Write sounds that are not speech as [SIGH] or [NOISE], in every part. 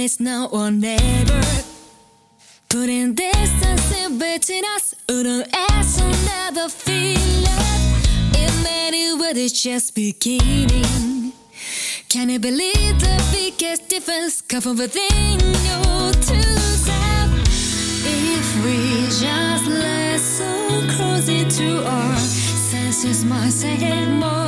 it's now or never. Putting distance in between us wouldn't ask will never feel it. In many words, it's just beginning. Can you believe the biggest difference come from within your two self? If we just let so close into our senses, might say more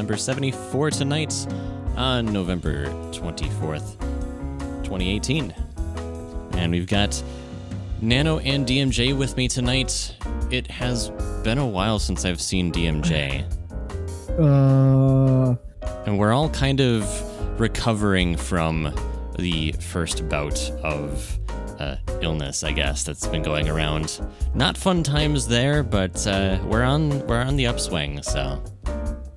number 74 tonight on November 24th, 2018. And we've got Nano and DMJ with me tonight. It has been a while since I've seen DMJ, Uh, and we're all kind of recovering from the first bout of uh, illness, I guess, that's been going around. Not fun times there, but uh, we're on we're on the upswing, so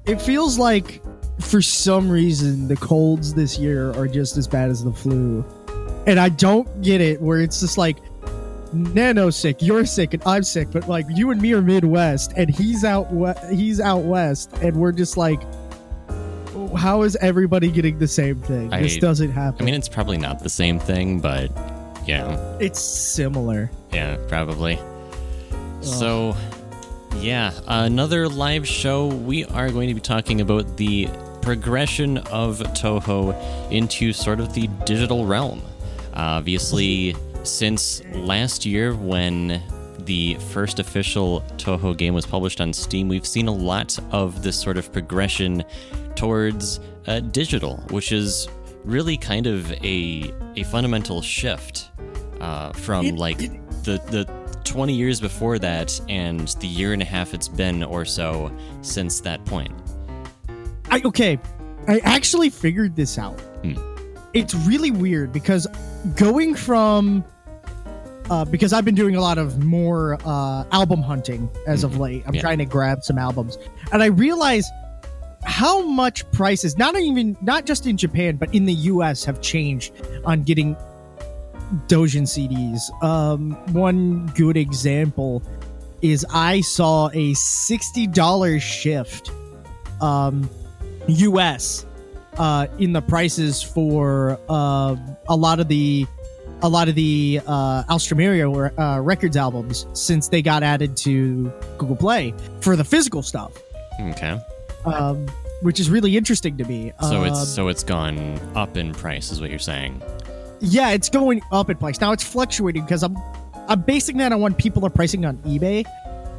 it feels like for some reason the colds this year are just as bad as the flu, and I don't get it. Where it's just like. Nano sick, you're sick, and I'm sick, but like you and me are Midwest, and he's out. We- he's out west, and we're just like, how is everybody getting the same thing? this doesn't happen. I mean, it's probably not the same thing, but yeah, it's similar. yeah, probably. So, yeah, another live show. We are going to be talking about the progression of Touhou into sort of the digital realm. Obviously, since last year when the first official Touhou game was published on Steam, we've seen a lot of this sort of progression towards uh, digital, which is really kind of a a fundamental shift uh, from like the the 20 years before that and the year and a half it's been or so since that point. I okay. I actually figured this out. Hmm. It's really weird because going from uh, because I've been doing a lot of more uh, album hunting as of late. I'm Mm-hmm. Yeah. trying to grab some albums, and I realize how much prices not even not just in Japan but in the U.S. have changed on getting Doujin CDs. Um, one good example is I saw a sixty dollars shift, um, U.S. Uh, in the prices for uh, a lot of the a lot of the uh, uh, records albums since they got added to Google Play for the physical stuff, Okay. um, which is really interesting to me. So Um, it's so it's gone up in price, is what you're saying. Yeah, it's going up in price now. It's fluctuating because I'm I'm basing that on what people are pricing on eBay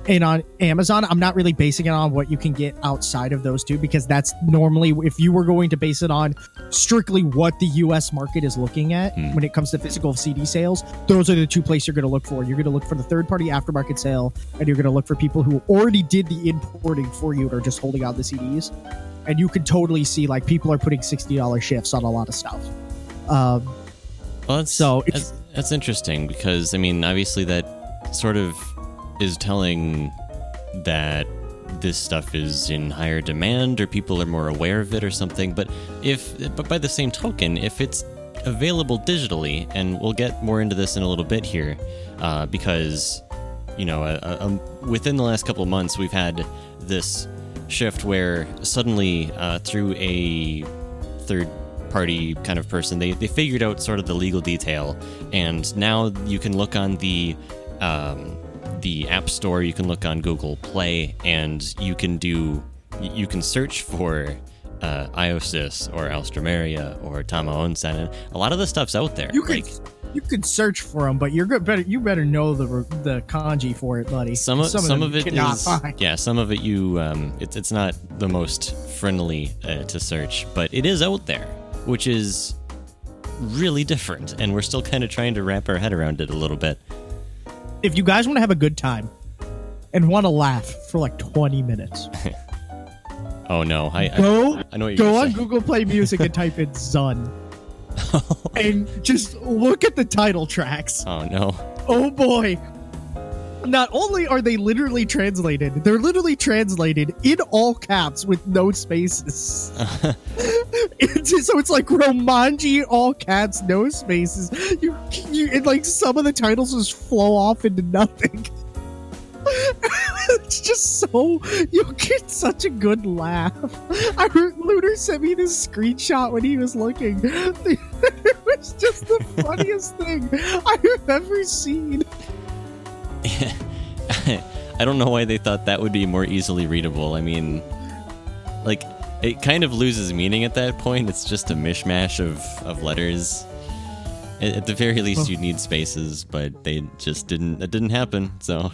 and on Amazon. I'm not really basing it on what you can get outside of those two because that's normally if you were going to base it on strictly what the U.S. market is looking at Hmm. when it comes to physical CD sales. Those are the two places you're going to look for. You're going to look for the third party aftermarket sale, and you're going to look for people who already did the importing for you and are just holding out the CDs. And you can totally see like people are putting sixty dollars shifts on a lot of stuff. Um, Well, that's, So that's, that's interesting because I mean, obviously, that sort of is telling that this stuff is in higher demand or people are more aware of it or something. But if, but by the same token, if it's available digitally, and we'll get more into this in a little bit here, uh, because you know, uh, uh, um, within the last couple of months, we've had this shift where suddenly, uh, through a third party kind of person, they, they figured out sort of the legal detail, and now you can look on the um, the App Store, you can look on Google Play, and you can do you can search for uh, IOSYS or Alstroemeria or Tama Onsen, a lot of the stuff's out there. You could like, you could search for them, but you're good. Better you better know the the kanji for it, buddy. some of some, them of it find. yeah some of it you um it's it's not the most friendly uh, to search but it is out there which is really different and we're still kind of trying to wrap our head around it a little bit If you guys want to have a good time and want to laugh for like 20 minutes, [LAUGHS] oh no i I, go I know what you're go on say. Google Play Music and type in [LAUGHS] "Zun" [LAUGHS] and just look at the title tracks. oh no Oh boy. Not only are they literally translated, they're literally translated in all caps with no spaces. It's- [LAUGHS] so it's like Romanji, all caps, no spaces. You, you and like some of the titles just flow off into nothing. [LAUGHS] it's just so you get such a good laugh. I heard Lunar sent me this screenshot when he was looking. [LAUGHS] It was just the funniest thing I've ever seen. [LAUGHS] i don't know why they thought that would be more easily readable i mean like it kind of loses meaning at that point it's just a mishmash of of letters at, at the very least Well- you need spaces but they just didn't it didn't happen so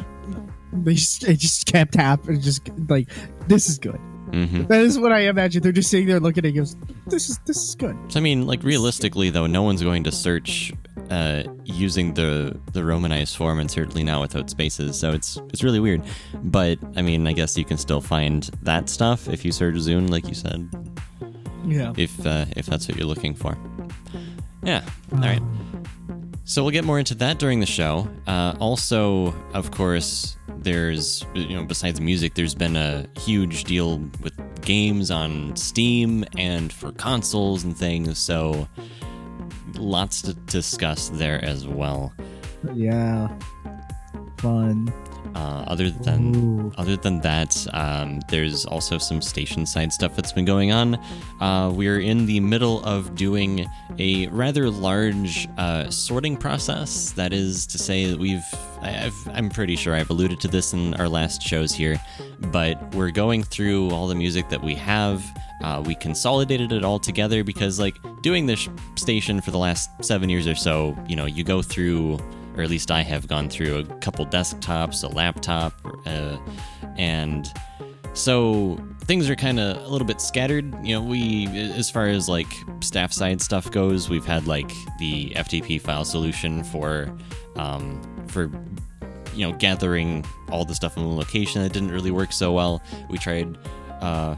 They just it just kept happening. Just like this is good. hmm That is what I imagine. They're just sitting there looking at it. Goes, This is this is good. So I mean, like realistically, though, no one's going to search uh, using the the romanized form, and certainly not without spaces. So it's it's really weird. But I mean, I guess you can still find that stuff if you search ZUN, like you said, Yeah. if uh, if that's what you're looking for. Yeah. All right. So we'll get more into that during the show. Uh, also, of course, there's you know besides music, there's been a huge deal with games on Steam and for consoles and things. So lots to discuss there as well. Yeah. Fun. Uh, other than Ooh. other than that, um, there's also some station side stuff that's been going on. Uh, we're in the middle of doing a rather large uh, sorting process. That is to say that we've, I- I've, I'm pretty sure I've alluded to this in our last shows here, but we're going through all the music that we have. Uh, we consolidated it all together because, like, doing this station for the last seven years or so, you know, you go through or at least I have gone through a couple desktops, a laptop, uh, and so things are kind of a little bit scattered. You know, we, as far as like staff side stuff goes, we've had like the FTP file solution for, um, for, you know, gathering all the stuff in one location that didn't really work so well. We tried, uh,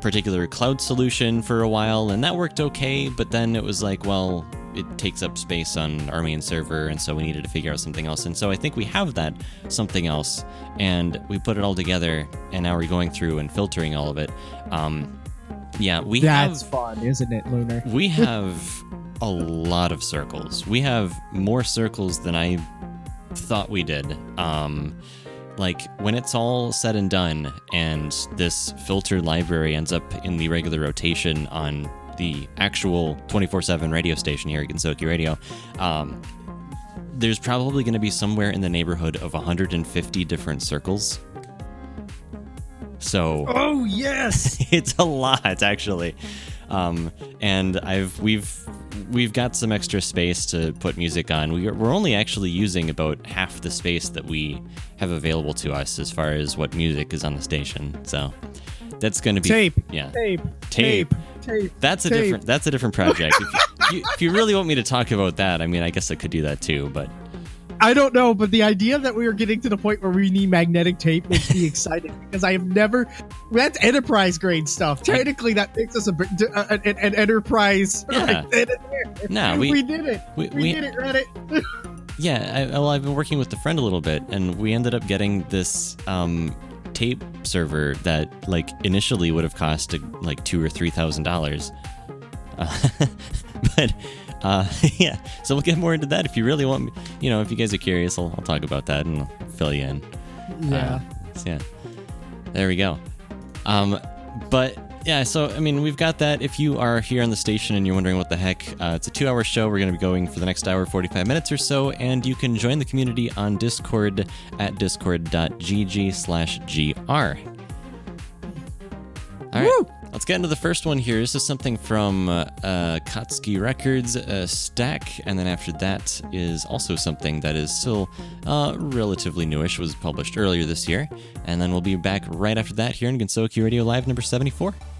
particular cloud solution for a while and that worked okay but then it was like well it takes up space on our main server and so we needed to figure out something else. And so i think we have that something else and we put it all together and now we're going through and filtering all of it. Um yeah we That's have fun, isn't it, Lunar? [LAUGHS] we have a lot of circles. We have more circles than i thought we did. Um like when it's all said and done, and this filtered library ends up in the regular rotation on the actual 24/7 radio station here at Gensokyo Radio, um, there's probably going to be somewhere in the neighborhood of 150 different circles. So Oh yes. [LAUGHS] it's a lot actually um, and i've we've we've got some extra space to put music on we are, we're only actually using about half the space that we have available to us as far as what music is on the station so that's going to be tape. yeah Tape. Tape. Tape. Tape. that's a tape. different that's a different project if, you, if you really want me to talk about that i mean i guess i could do that too but I don't know, but the idea that we are getting to the point where we need magnetic tape makes me [LAUGHS] excited because I have never. That's enterprise grade stuff. Technically, that makes us a, bit- uh, an, an enterprise. [LAUGHS] Yeah. right then and there. No, we- we did it. we- We, we- did it, Reddit. [LAUGHS] Yeah, I, well, I've been working with a friend a little bit, and we ended up getting this um, tape server that, like, initially would have cost like two or three thousand dollars. Uh, [LAUGHS] but uh, [LAUGHS] yeah, so we'll get more into that if you really want me. You know, if you guys are curious, I'll, I'll talk about that and I'll fill you in. Yeah. Uh, so yeah, there we go. Um, but yeah, so I mean, we've got that. If you are here on the station and you're wondering what the heck, uh, it's a two-hour show. We're going to be going for the next hour, 45 minutes or so, and you can join the community on Discord at discord.gg slash gr. All right. Woo! Let's get into the first one here. This is something from uh, uh, Katsuki Records, uh, Stack, and then after that is also something that is still uh, relatively newish, was published earlier this year. And then we'll be back right after that here in Gensokyo Radio Live number 74.「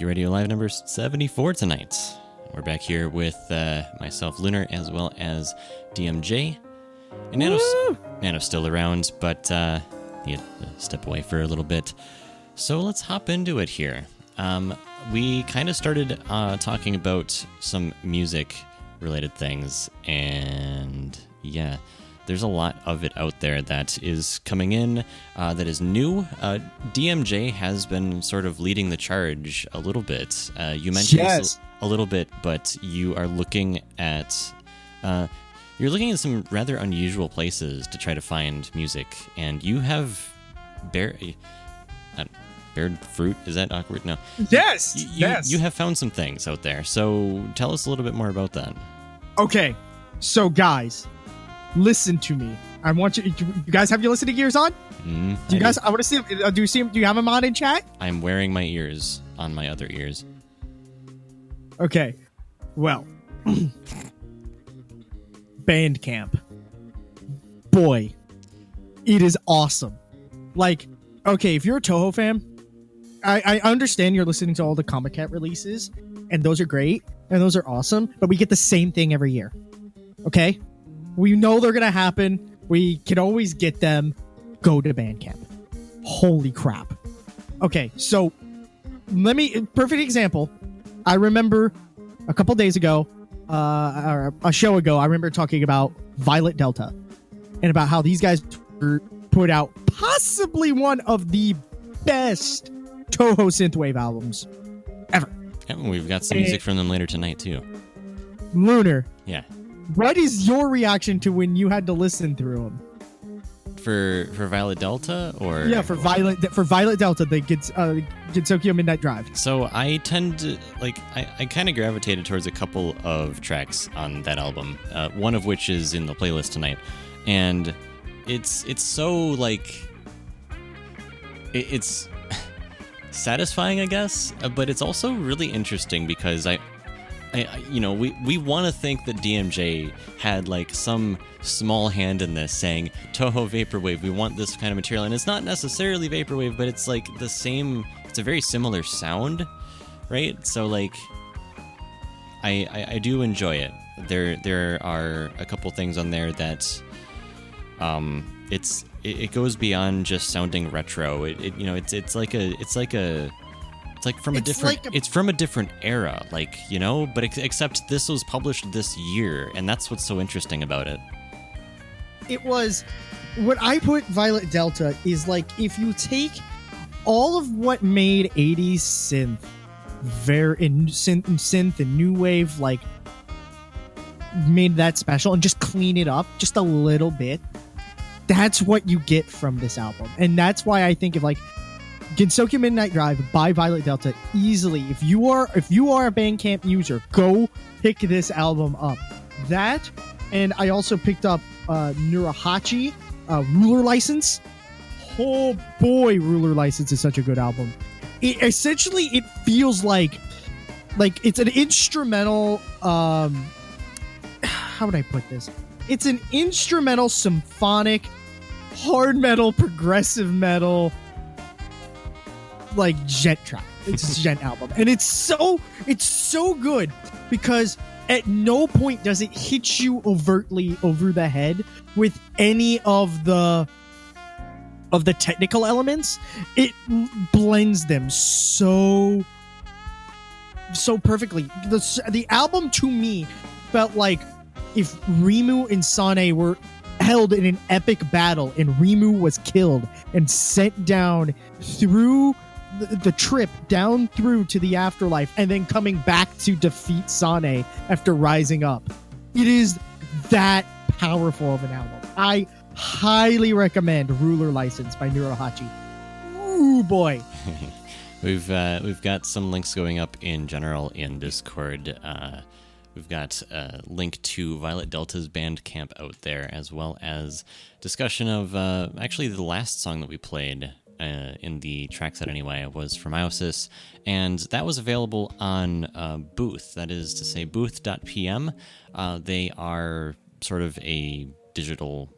Gensokyo Radio Live number 74 tonight. We're back here with uh, myself, Lunar, as well as DMJ. And Nano's, Nano's still around, but uh, he had to step away for a little bit. So let's hop into it here. Um, we kind of started uh, talking about some music related things, and yeah, there's a lot of it out there that is coming in uh, that is new. Uh, DMJ has been sort of leading the charge a little bit. Uh, you mentioned Yes. a little bit, but you are looking at. Uh, you're looking at some rather unusual places to try to find music, and you have bear, uh, bared fruit. Is that awkward? No. Yes. You, yes. you have found some things out there. So tell us a little bit more about that. Okay, so guys, listen to me. I want you. You guys have your listening gears on? Mm, Do you I guys? I want to see. Uh, do you see? Do you have them on in chat? I'm wearing my ears on my other ears. Okay. Well, [CLEARS THROAT] Bandcamp. Boy, it is awesome. Like, okay, if you're a Touhou fan, I, I understand you're listening to all the Comiket releases, and those are great, and those are awesome, but we get the same thing every year. Okay? We know they're gonna happen. We can always get them. Go to Bandcamp. Holy crap. Okay, so let me perfect example. I remember a couple days ago, uh, or a show ago, I remember talking about Violet Delta and about how these guys put out possibly one of the best Touhou synthwave albums ever. And we've got some music from them later tonight too. Lunar, Yeah, what is your reaction to when you had to listen through them? for for Violet Delta or Yeah, for Violet for Violet Delta, the Gits, uh, Gitsokyo Midnight Drive. So I tend to like I, I kind of gravitated towards a couple of tracks on that album. Uh, one of which is in the playlist tonight, and it's it's so like it, it's [LAUGHS] satisfying, I guess, uh, but it's also really interesting because I. You know, we, we want to think that DMJ had like some small hand in this, saying Touhou Vaporwave, we want this kind of material, and it's not necessarily Vaporwave, but it's like the same. It's a very similar sound, right? So like, I, I I do enjoy it. There there are a couple things on there that, um, it's it, it goes beyond just sounding retro. It, it you know it's it's like a it's like a it's like from a It's different like a- it's from a different era like you know? But ex- except this was published this year and that's what's so interesting about it. It was what I put Violet Delta is like if you take all of what made 80s synth very in synth, synth and new wave like made that special and just clean it up just a little bit that's what you get from this album, and that's why I think of like Gensokyo Midnight Drive by Violet Delta easily. If you are if you are a Bandcamp user, go pick this album up. That, and I also picked up uh, Nurahachi, uh, Ruler License. Oh boy, Ruler License is such a good album. It, essentially, it feels like like it's an instrumental. Um, [SIGHS] how would I put this? It's an instrumental symphonic hard metal, progressive metal, like djent track. It's a djent [LAUGHS] album, and it's so it's so good because at no point does it hit you overtly over the head with any of the of the technical elements. It blends them so so perfectly. The the album to me felt like if Reimu and Sanae were held in an epic battle and Reimu was killed and sent down through the, trip down through to the afterlife and then coming back to defeat Sanae after rising up. It is that powerful of an album. I highly recommend Ruler License by Nurahachi. Ooh boy. [LAUGHS] we've uh, we've got some links going up in general in Discord. Uh, We've got a link to Violet Delta's Bandcamp out there, as well as discussion of uh, actually the last song that we played uh, in the track set anyway was from IOSYS, and that was available on uh, Booth. That is to say, booth.pm. Uh, they are sort of a digital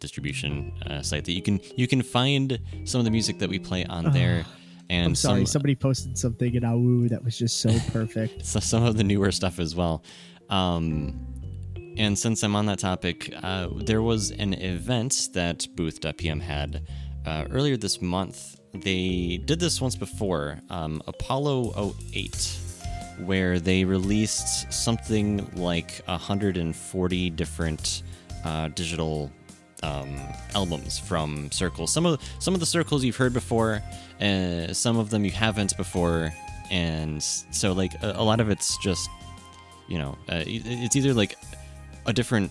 distribution uh, site that you can you can find some of the music that we play on there. And I'm sorry, some, somebody posted something in AWU that was just so perfect. [LAUGHS] so some of the newer stuff as well. Um, and since I'm on that topic, uh, there was an event that Booth.pm had uh, earlier this month. They did this once before, um, Apollo 08, where they released something like 140 different uh, digital um, albums from circles. Some of some of the circles you've heard before, uh, some of them you haven't before, and so like a, a lot of it's just you know uh, it's either like a different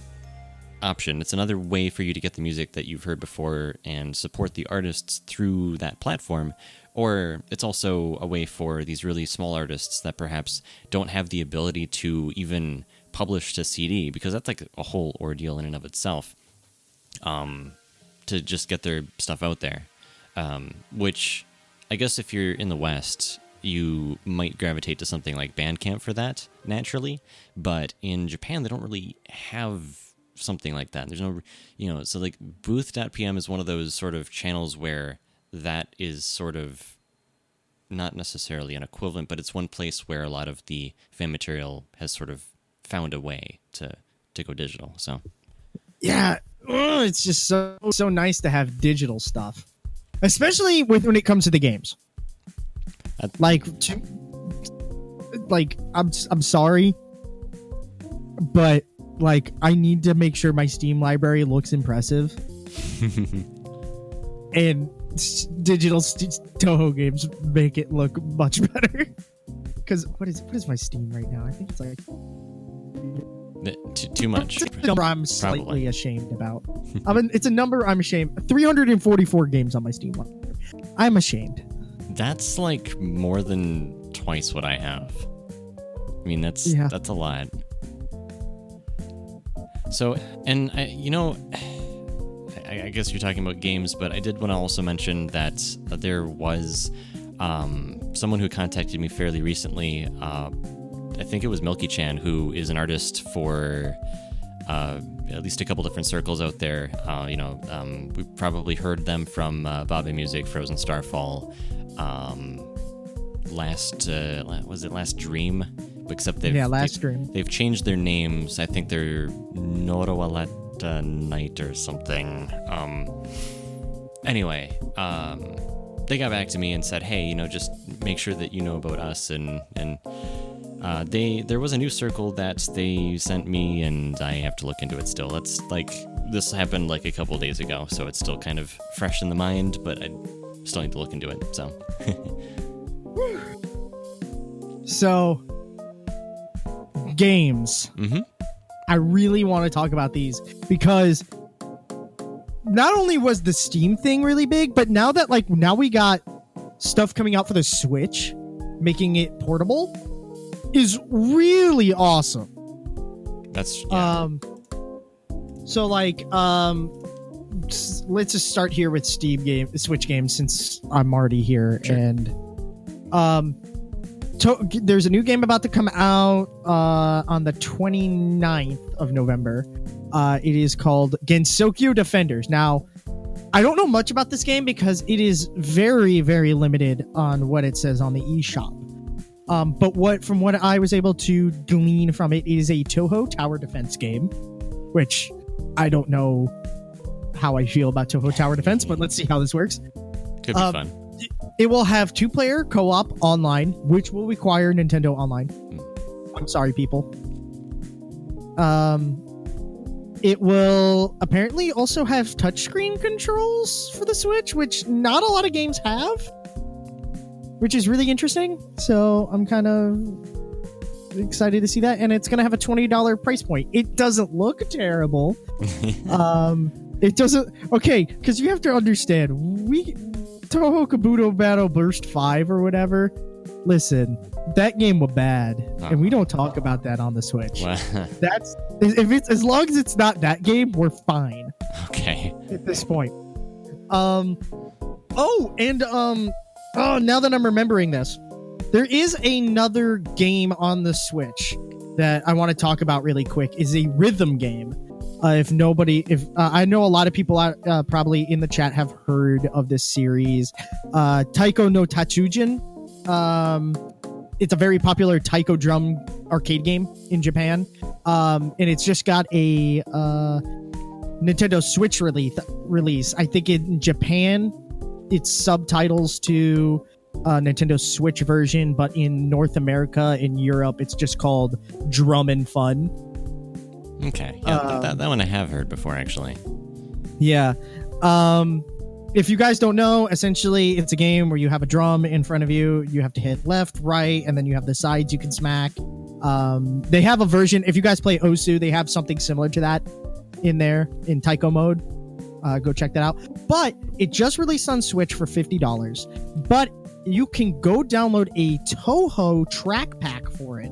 option. It's another way for you to get the music that you've heard before and support the artists through that platform. Or it's also a way for these really small artists that perhaps don't have the ability to even publish to CD because that's like a whole ordeal in and of itself um, to just get their stuff out there. Um, which I guess if you're in the West, you might gravitate to something like Bandcamp for that naturally. But in Japan, they don't really have something like that. There's no, you know, so like booth.pm is one of those sort of channels where that is sort of not necessarily an equivalent, but it's one place where a lot of the fan material has sort of found a way to to go digital. So yeah, it's just so so nice to have digital stuff, especially with when it comes to the games. like, to, like I'm I'm sorry, but like I need to make sure my Steam library looks impressive, [LAUGHS] and digital st- Touhou games make it look much better. [LAUGHS] Because what is what is my Steam right now? I think it's like too, too much. [LAUGHS] It's a number I'm slightly Probably. ashamed about. I mean, it's a number I'm ashamed. 344 games on my Steam library. I'm ashamed. That's like more than twice what I have. I mean, that's yeah. that's a lot. So, and I, you know, [SIGHS] I, I, guess you're talking about games, but I did want to also mention that there was um, someone who contacted me fairly recently. Uh, I think it was Milky Chan, who is an artist for uh, at least a couple different circles out there. Uh, you know, um, we probably heard them from uh, Bobby Music, Frozen Starfall, um, last uh, was it Last Dream? Except they've yeah, Last they've, They've changed their names. I think they're Norawaleta Knight or something. Um, anyway, um, they got back to me and said, "Hey, you know, just make sure that you know about us and and." Uh, they there was a new circle that they sent me, and I have to look into it still. That's like this happened like a couple days ago, so it's still kind of fresh in the mind, but I still need to look into it. So, [LAUGHS] so games. Mm-hmm. I really want to talk about these because not only was the Steam thing really big, but now that like now we got stuff coming out for the Switch, making it portable, is really awesome. That's yeah. Um, so like, um, let's just start here with Steam game, Switch games, since I'm already here, Sure. and um, to- there's a new game about to come out uh on the 29th of November. Uh, it is called Gensokyo Defenders. Now, I don't know much about this game because it is very, very limited on what it says on the eShop. Um, but what from what I was able to glean from it, it is a Touhou tower defense game, which I don't know how I feel about Touhou tower defense, but let's see how this works. Could be um, fun. It will have two player co op online, which will require Nintendo Online. I'm sorry, people. Um, it will apparently also have touchscreen controls for the Switch, which not a lot of games have, which is really interesting. So I'm kind of excited to see that, and it's gonna have a twenty dollar price point. It doesn't look terrible. [LAUGHS] um, it doesn't. Okay, because you have to understand, we Touhou Kabuto Battle Burst Five or whatever. Listen, that game was bad, and we don't talk about that on the Switch. [LAUGHS] That's if it's as long as it's not that game, we're fine okay. at this point. Um. Oh, and um. Oh, now that I'm remembering this, there is another game on the Switch that I want to talk about really quick. Is a rhythm game. Uh, if nobody, if uh, I know a lot of people out, uh, probably in the chat have heard of this series, uh, Taiko no Tatsujin. Um, it's a very popular taiko drum arcade game in Japan, um, and it's just got a uh, Nintendo Switch release. Release. I think in Japan, it's subtitles to uh, Nintendo Switch version, but in North America, in Europe, it's just called Drum and Fun. Okay. Yeah, Um, that, that one I have heard before, actually. Yeah. Um if you guys don't know, essentially it's a game where you have a drum in front of you, you have to hit left, right, and then you have the sides you can smack. Um they have a version if you guys play Osu, they have something similar to that in there in Taiko mode. Uh, go check that out. But it just released on Switch for $50. But you can go download a Touhou track pack for it.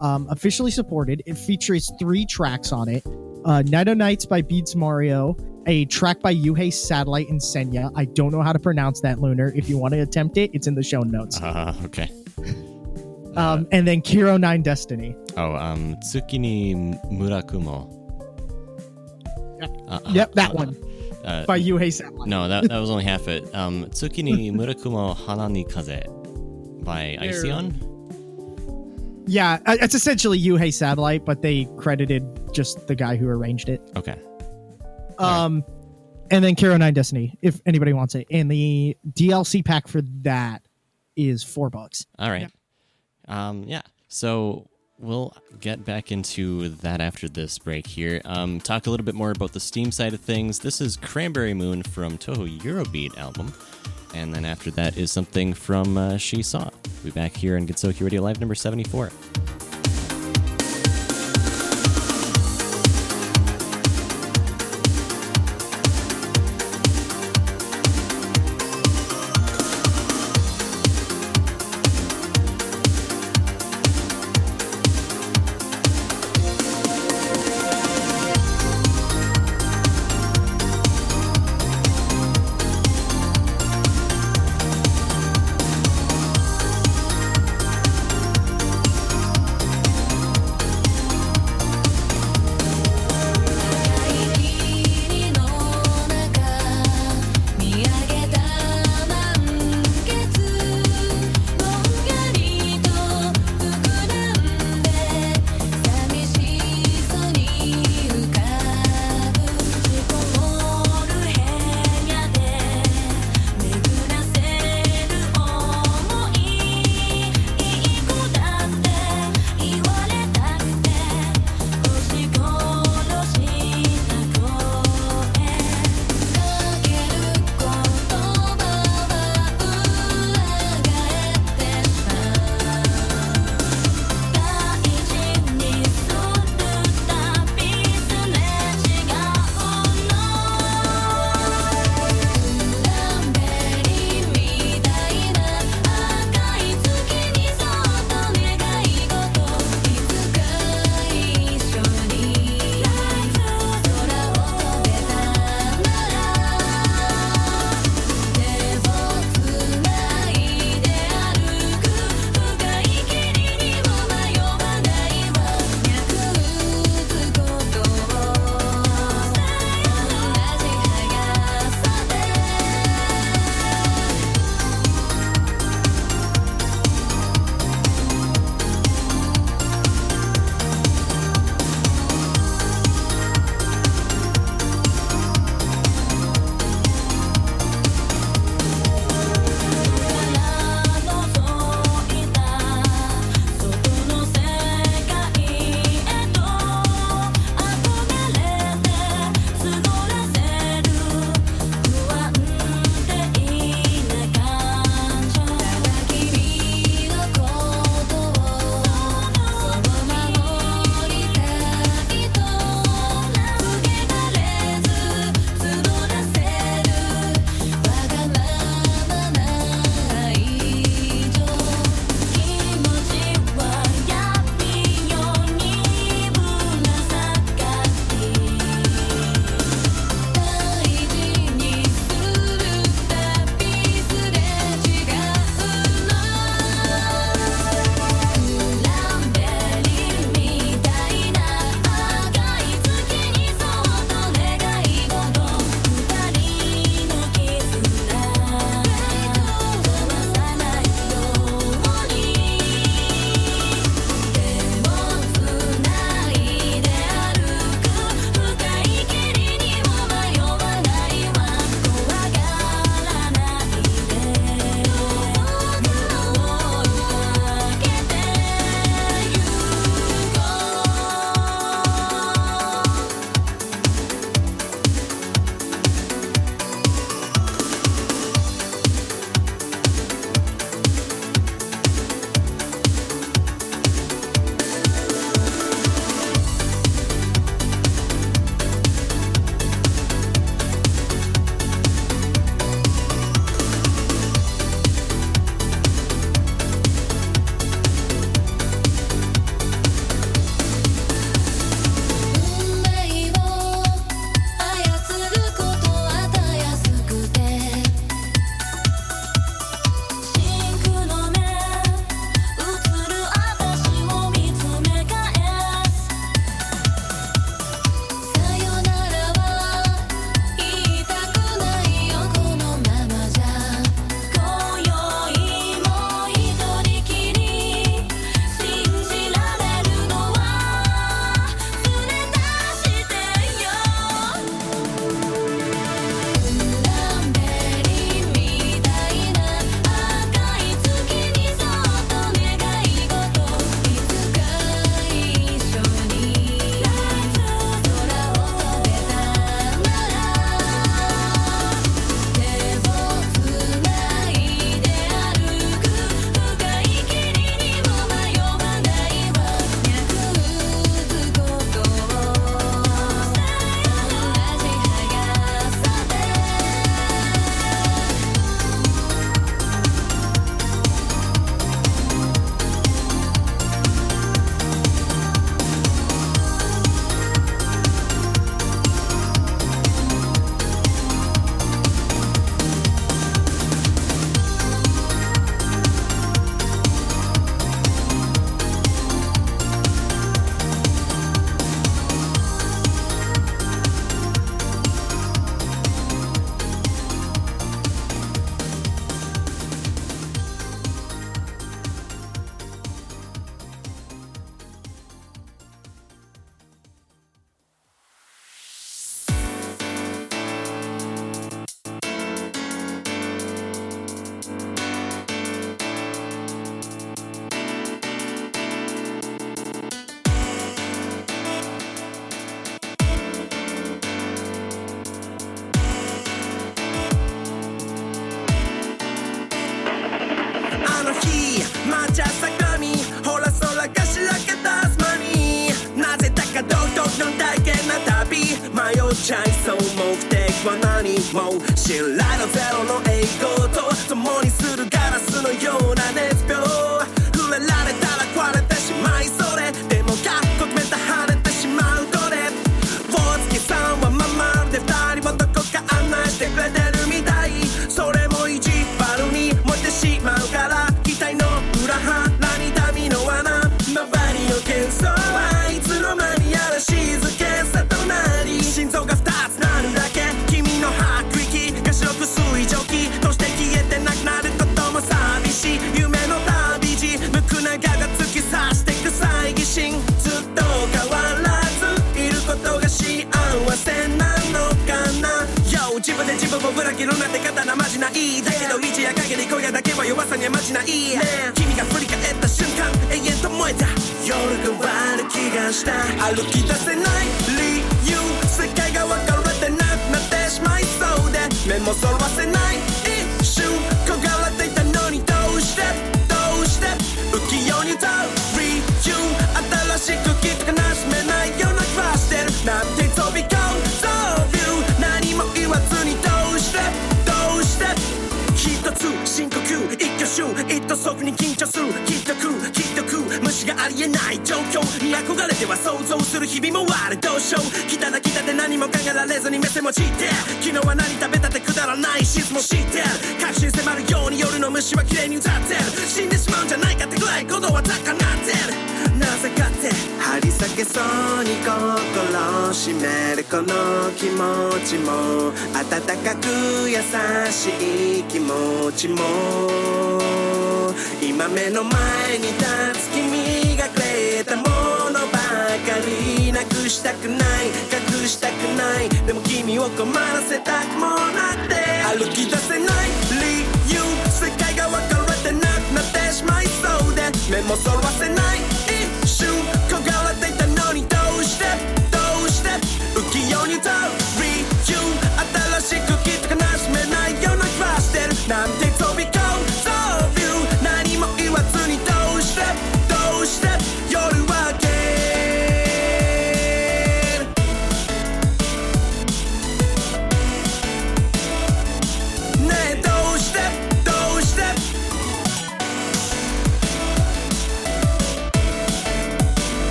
Um, officially supported. It features three tracks on it uh, Night of Nights by beatMARIO, a track by Yuhei Satellite and Senya. I don't know how to pronounce that, Lunar. If you want to attempt it, it's in the show notes. Uh, [LAUGHS] okay. [LAUGHS] Um, and then Kiro 9 Destiny. Oh, um, Tsukini Murakumo. Yep. Uh, Yep, that uh, one Uh, by Yuhei Satellite. no, that, that was only half it. [LAUGHS] Um, Tsukini Murakumo Hanani Kaze by There. Yeah, uh, it's essentially Yuhei Satellite, but they credited just the guy who arranged it. Okay. Um, and then Kiro 9 Destiny, if anybody wants it. And the DLC pack for that is four bucks. All right. Um, yeah. So we'll get back into that after this break here. Um, talk a little bit more about the Steam side of things. This is Cranberry Moon from Touhou Eurobeat album. And then after that is something from uh, She Saw. We'll be back here on Gensokyo Radio Live number 74.「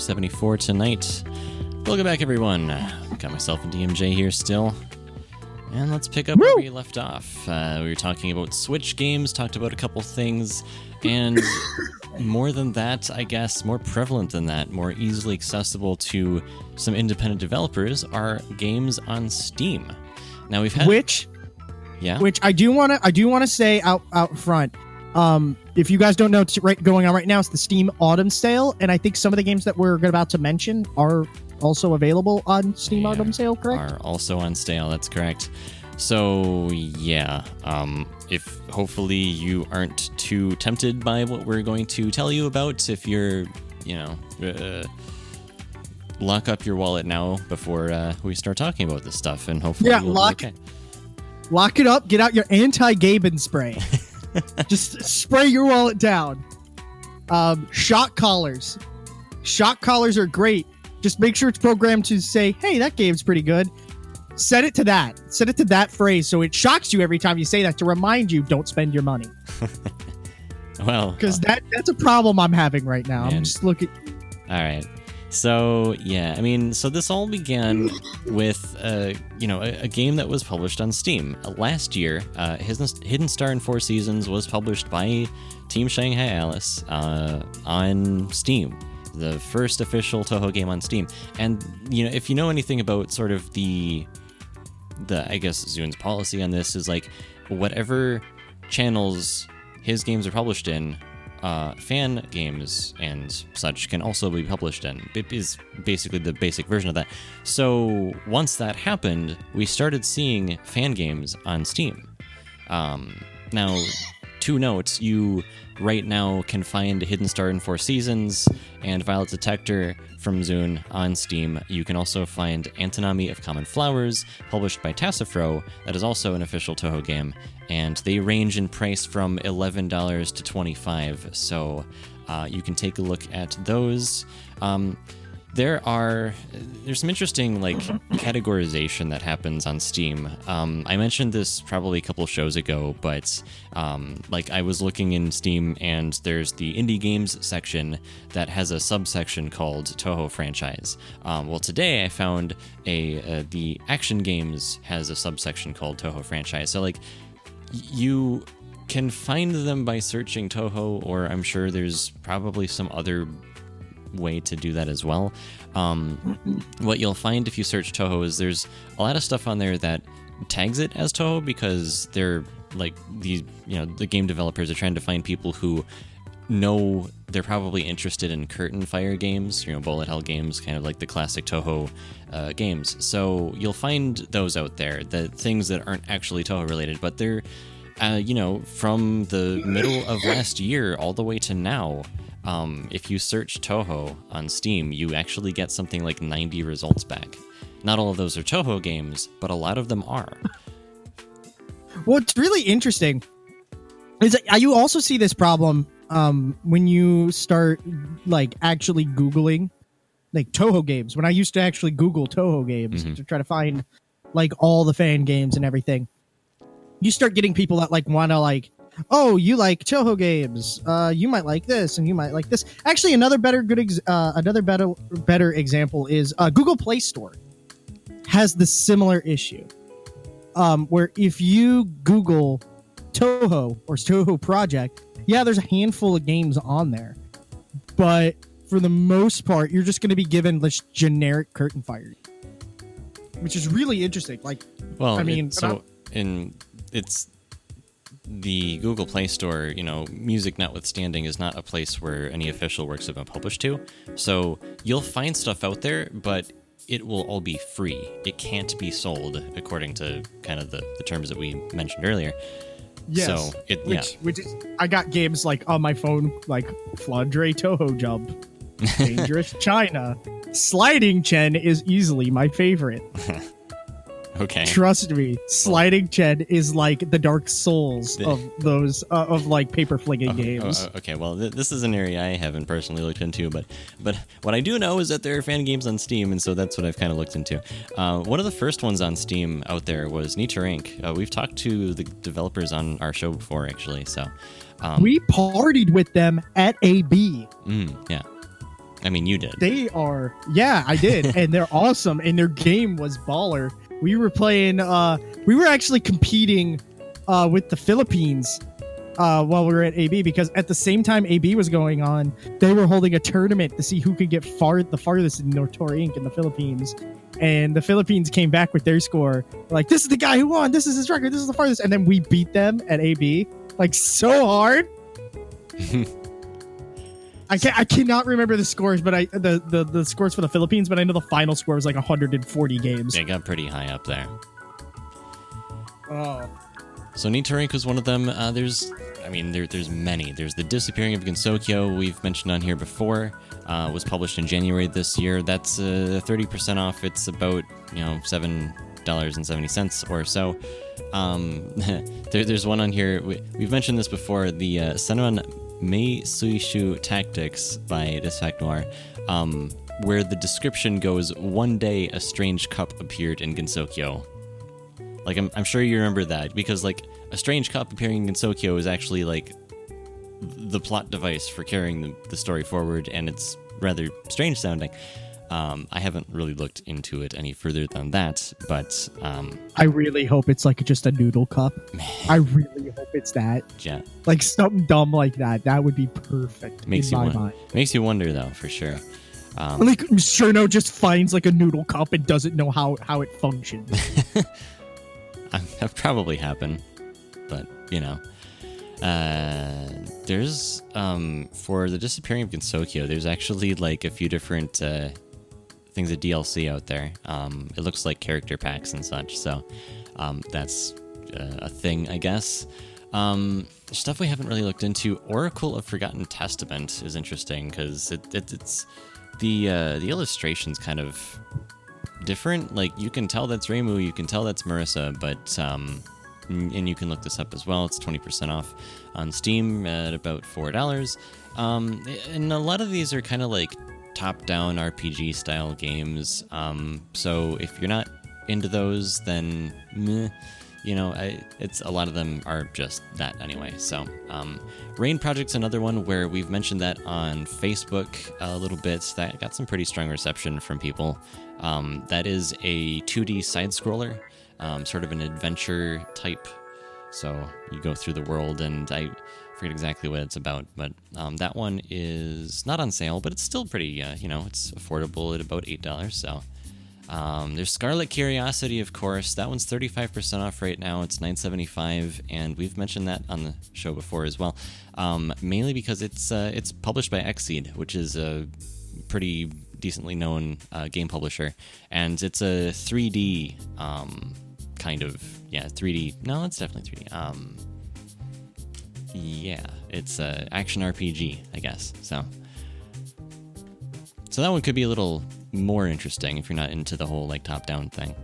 74 tonight. Welcome back, everyone. Got myself and DMJ here still. And let's pick up Woo! where we left off. Uh, we were talking about Switch games, talked about a couple things, and [COUGHS] more than that, I guess, more prevalent than that, more easily accessible to some independent developers are games on Steam. Now we've had which, yeah, which I do want to I do want to say out out front um, if you guys don't know, what's right going on right now. It's the Steam Autumn Sale, and I think some of the games that we're about to mention are also available on Steam yeah, Autumn Sale. Correct? Are also on sale. That's correct. So yeah, um, if hopefully you aren't too tempted by what we're going to tell you about, if you're, you know, uh, lock up your wallet now before uh, we start talking about this stuff, and hopefully, yeah, we'll lock, okay. lock it up. Get out your anti-Gaben spray. [LAUGHS] just spray your wallet down. Um, shock collars. Shock collars are great. Just make sure it's programmed to say, hey, that game's pretty good. Set it to that. Set it to that phrase so it shocks you every time you say that to remind you don't spend your money. [LAUGHS] well, because uh, that that's a problem I'm having right now. Man. I'm just looking. All right. So yeah, I mean, so this all began with uh, you know a, a game that was published on Steam last year. Uh, Hidden, Hidden Star in Four Seasons was published by Team Shanghai Alice uh, on Steam, the first official Touhou game on Steam. And you know, if you know anything about sort of the the I guess ZUN's policy on this is like whatever channels his games are published in, uh, fan games and such can also be published in. It is basically the basic version of that. So once that happened, we started seeing fan games on Steam. Um, now, two notes: you right now can find Hidden Star in Four Seasons and Violet Detector from ZUN on Steam. You can also find Antinomy of Common Flowers, published by Tasofro, that is also an official Touhou game, and they range in price from $11 to 25. So uh, you can take a look at those. Um, there are there's some interesting like categorization that happens on steam. Um, i mentioned this probably a couple shows ago but um, like i was looking in steam and there's the indie games section that has a subsection called touhou franchise. Um, well today i found a uh, the action games has a subsection called touhou franchise. So like you can find them by searching touhou or i'm sure there's probably some other way to do that as well. Um, what you'll find if you search Touhou is there's a lot of stuff on there that tags it as Touhou because they're like these, you know, the game developers are trying to find people who know they're probably interested in curtain fire games, you know, bullet hell games, kind of like the classic Touhou uh, games. So you'll find those out there, the things that aren't actually Touhou related, but they're, uh, you know, from the middle of last year all the way to now. Um, if you search Touhou on Steam, you actually get something like 90 results back. Not all of those are Touhou games, but a lot of them are. [LAUGHS] What's really interesting is that uh, you also see this problem um, when you start like actually googling like Touhou games. When I used to actually Google Touhou games Mhm. to try to find like all the fan games and everything, you start getting people that like want to like, oh, you like Touhou games, uh, you might like this, and you might like this. Actually, another better good ex- uh, another better better example is uh, Google Play Store has the similar issue um, where if you Google Touhou or Touhou Project, yeah, there's a handful of games on there, but for the most part, you're just going to be given this generic curtain fire, which is really interesting. Like, Well, I mean, it- so in it's the Google Play Store, you know, music notwithstanding, is not a place where any official works have been published to. So you'll find stuff out there, but it will all be free. It can't be sold according to kind of the, the terms that we mentioned earlier. yes, So it which, yeah. which is, I got games like on my phone, like Flandre Touhou Jump, Dangerous [LAUGHS] China, Sliding Chen is easily my favorite. [LAUGHS] Okay. Trust me, Sliding Chen is like the Dark Souls of those uh, of like paper flinging Oh, games. oh, okay, well, th- this is an area I haven't personally looked into, but but what I do know is that there are fan games on Steam, and so that's what I've kind of looked into. Uh, one of the first ones on Steam out there was Niter Inc. Uh, we've talked to the developers on our show before, actually. So, um, we partied with them at AB. mm, yeah, I mean, you did. They are, yeah, I did, [LAUGHS] and they're awesome. And their game was baller. We were playing. uh We were actually competing uh with the Philippines uh while we were at AB because at the same time AB was going on, they were holding a tournament to see who could get far the farthest in Notor Inc. in the Philippines. And the Philippines came back with their score. Like, this is the guy who won. This is his record. This is the farthest. And then we beat them at AB like so hard. [LAUGHS] I can I cannot remember the scores, but I the, the the scores for the Philippines, but I know the final score was like 140 games. They got pretty high up there. Oh. So Niter was one of them. Uh, there's, I mean, there, there's many. There's the Disappearing of Gensokyo we've mentioned on here before. Uh, was published in January this year. That's uh, 30% off. It's about you know seven dollars and seventy cents or so. Um, [LAUGHS] there, there's one on here. We, we've mentioned this before. The uh, Senran Mei Suishu Tactics by Desfact Noir, um, where the description goes, One day a strange cup appeared in Gensokyo. Like, I'm, I'm sure you remember that, because, like, a strange cup appearing in Gensokyo is actually, like, the plot device for carrying the, the story forward, and it's rather strange sounding. Um, I haven't really looked into it any further than that, but um, I really hope it's like just a noodle cup. I really hope it's that. yeah, Like something dumb like that. That would be perfect makes in you my won- mind. makes you wonder though for sure. Um, Like Cirno just finds like a noodle cup and doesn't know how how it functions. [LAUGHS] that probably happened, but you know, uh, there's um for the disappearing of Gensokyo, there's actually like a few different uh, things of DLC out there. Um, it looks like character packs and such, so um, that's uh, a thing, I guess. Um, stuff we haven't really looked into. Oracle of Forgotten Testament is interesting because it, it, it's the uh, the illustrations kind of different. Like you can tell that's Reimu, you can tell that's Marisa, but um, and you can look this up as well. It's twenty percent off on Steam at about four dollars. Um, and a lot of these are kind of like top-down RPG style games. Um, so if you're not into those, then meh, you know, I, it's a lot of them are just that anyway. So, um, Rain Project's another one where we've mentioned that on Facebook a little bit. That got some pretty strong reception from people. Um, that is a 2D side scroller, um, sort of an adventure type. So you go through the world, and I forget exactly what it's about, but um, that one is not on sale, but it's still pretty, uh, you know, it's affordable at about eight dollars. So. Um, there's Scarlet Curiosity, of course. That one's 35% off right now. It's 9.75, and we've mentioned that on the show before as well. Um, mainly because it's uh, it's published by Xseed, which is a pretty decently known uh, game publisher, and it's a 3D um, kind of yeah 3D. No, it's definitely 3D. Yeah, it's a action RPG, I guess. So. So that one could be a little more interesting if you're not into the whole like top-down thing.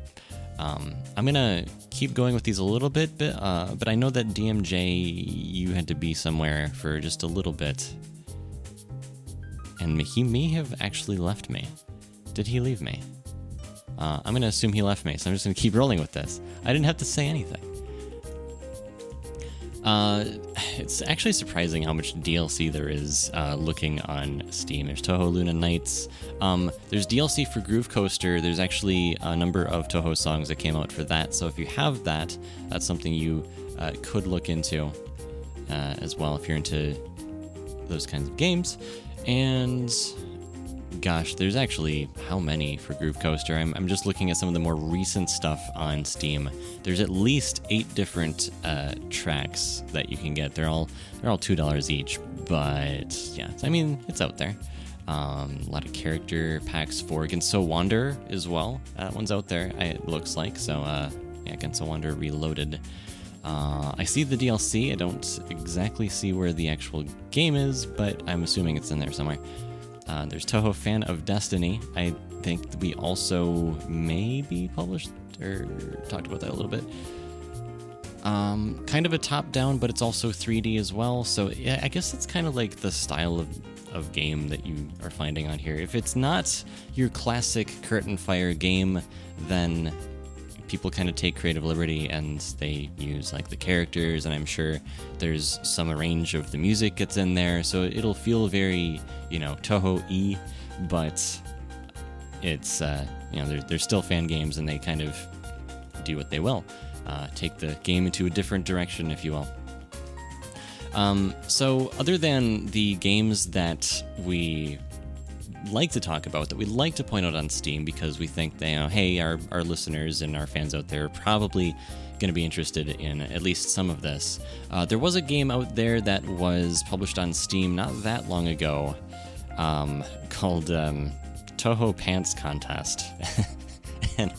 Um, I'm gonna keep going with these a little bit, but, uh, but I know that DMJ you had to be somewhere for just a little bit, and he may have actually left me. Did he leave me? Uh, I'm gonna assume he left me, so I'm just gonna keep rolling with this. I didn't have to say anything. Uh, [SIGHS] it's actually surprising how much DLC there is uh, looking on Steam. There's Touhou Luna Nights. Um, there's DLC for Groove Coaster. There's actually a number of Touhou songs that came out for that. So if you have that, that's something you uh, could look into uh, as well if you're into those kinds of games. And gosh, there's actually how many for Groove Coaster? I'm, I'm just looking at some of the more recent stuff on Steam. There's at least eight different uh, tracks that you can get. They're all they're all two dollars each, but yeah, I mean it's out there. Um, a lot of character packs for Genso Wander as well. That one's out there. It looks like so. Uh, yeah, Genso Wander Reloaded. Uh, I see the DLC. I don't exactly see where the actual game is, but I'm assuming it's in there somewhere. Uh, there's Touhou Fan of Destiny. I think we also maybe published or talked about that a little bit. Um, kind of a top down, but it's also 3D as well. So yeah, I guess it's kind of like the style of, of game that you are finding on here. If it's not your classic curtain fire game, then people kind of take creative liberty and they use like the characters and i'm sure there's some range of the music gets in there so it'll feel very you know touhou e but it's uh, you know they're, they're still fan games and they kind of do what they will. Uh, take the game into a different direction if you will. Um, so other than the games that we like to talk about that we like to point out on Steam because we think you know, hey, our, our listeners and our fans out there are probably going to be interested in at least some of this. Uh, there was a game out there that was published on Steam not that long ago um, called um, Touhou Pants Contest. [LAUGHS] and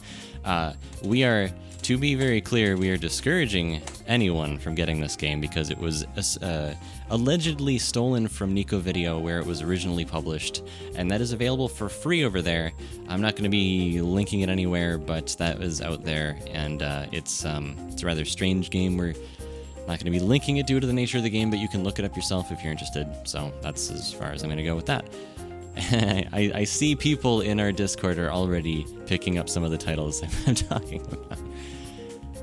uh, we are, to be very clear, we are discouraging anyone from getting this game because it was uh, allegedly stolen from Nico Video where it was originally published, and that is available for free over there. I'm not going to be linking it anywhere, but that is out there, and uh, it's um, it's a rather strange game We're not going to be linking it due to the nature of the game, but you can look it up yourself if you're interested. So that's as far as I'm going to go with that. [LAUGHS] I, I, see people in our Discord are already picking up some of the titles [LAUGHS] I'm talking about.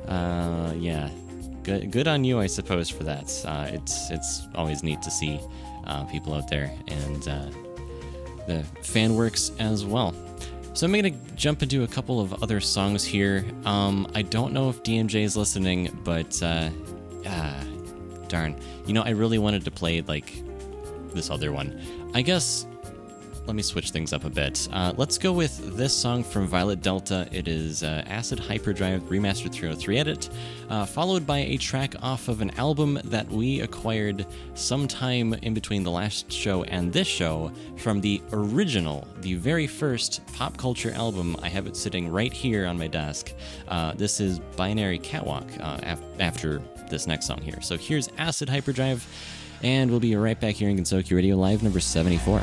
Uh, yeah, good good on you, I suppose, for that. Uh, it's it's always neat to see uh, people out there and uh, the fan works as well. So I'm to jump into a couple of other songs here. Um, I don't know if DMJ is listening, but uh, ah, darn. You know, I really wanted to play like this other one. I guess let me switch things up a bit. Uh, let's go with this song from Violet Delta. It is uh, Acid Hyperdrive Remastered 303 Edit, uh, followed by a track off of an album that we acquired sometime in between the last show and this show from the original, the very first pop culture album. I have it sitting right here on my desk. Uh, this is Binary Catwalk uh, af- after this next song here. So here's Acid Hyperdrive. And we'll be right back here in Gensokyo Radio Live number 74.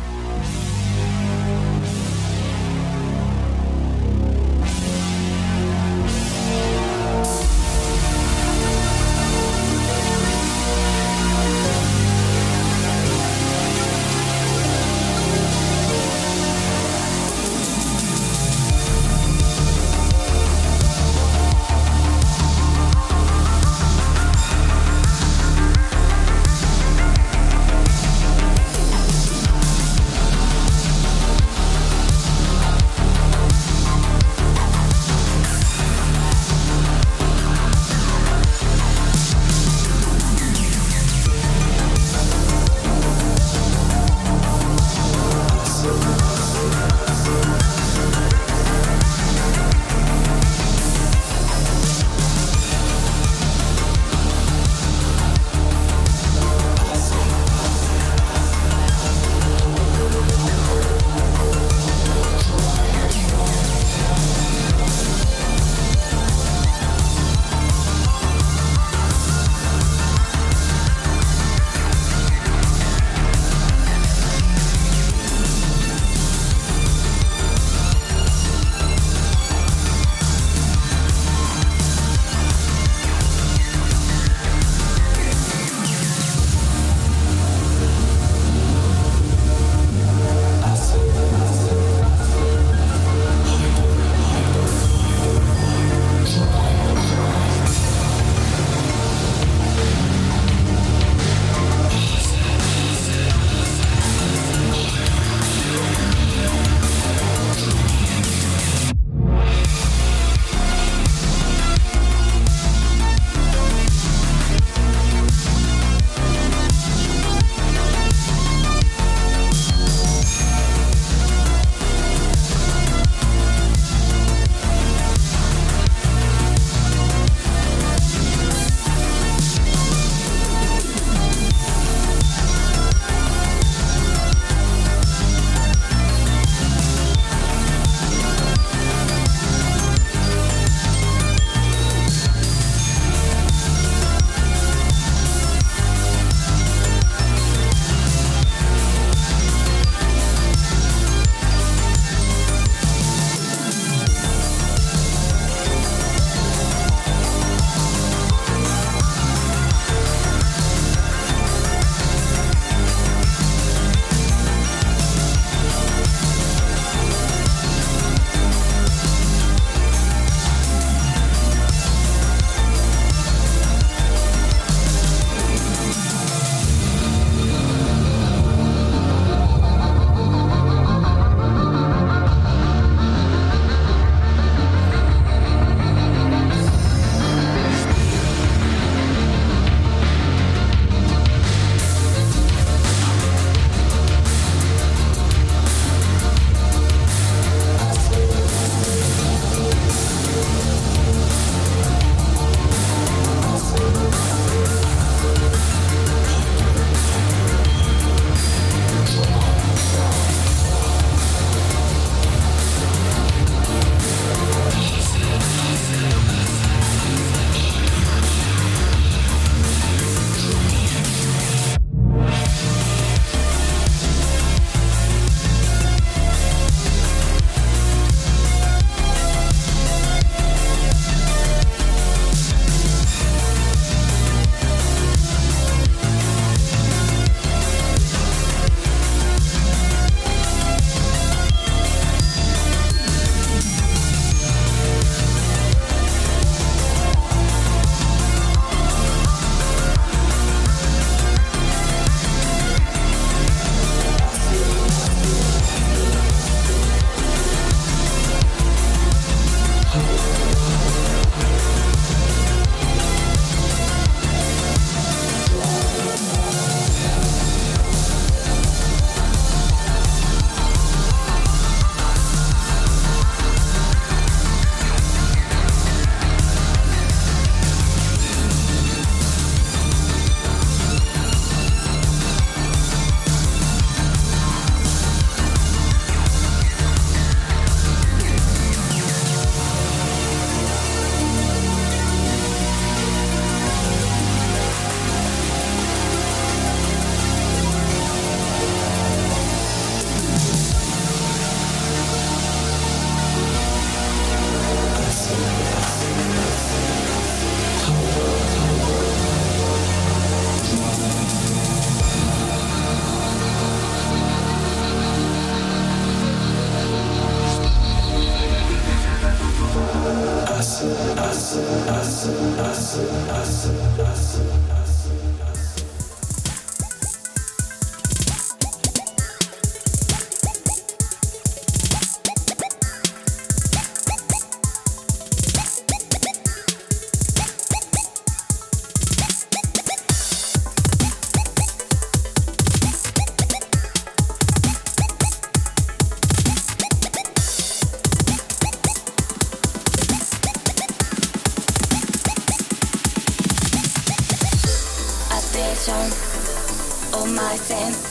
all my sense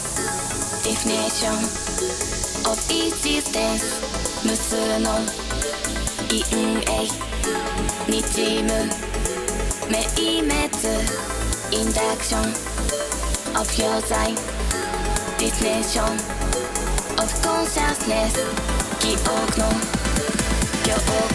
Definition of existence 無数の陰影にじむ明滅インダクション of your sign Destination of consciousness 記憶の記憶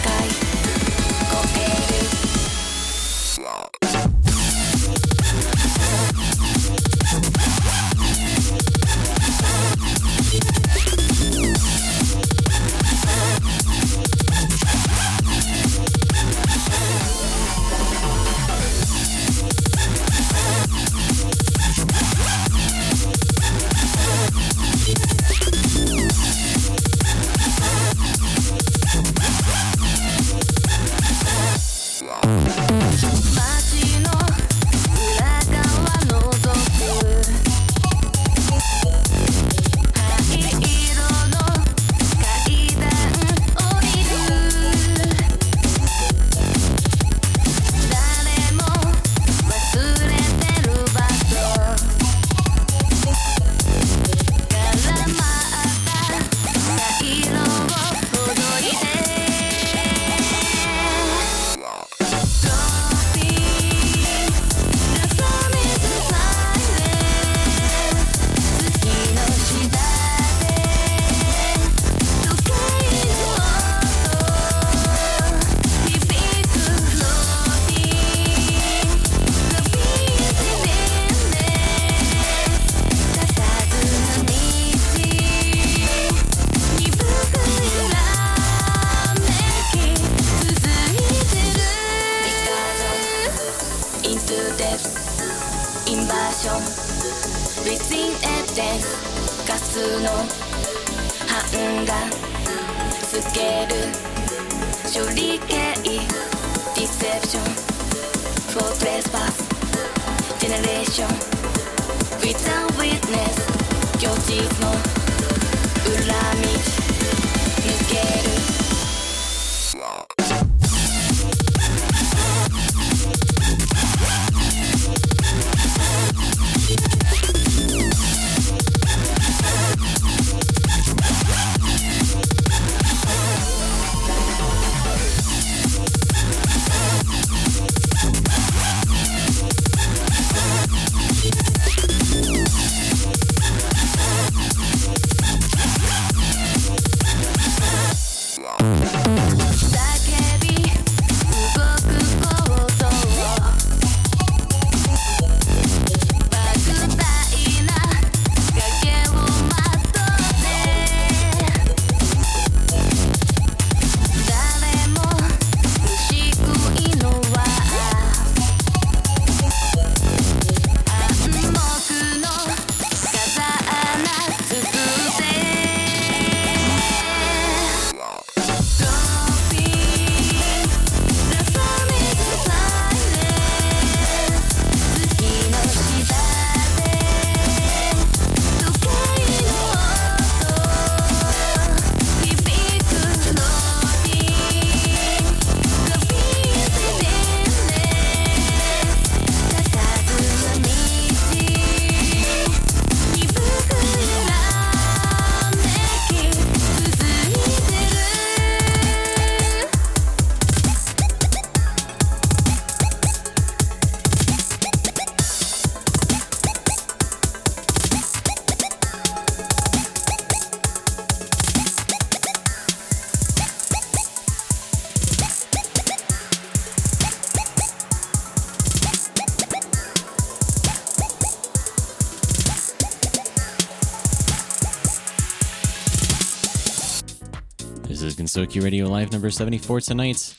Soki Radio Live number 74 tonight.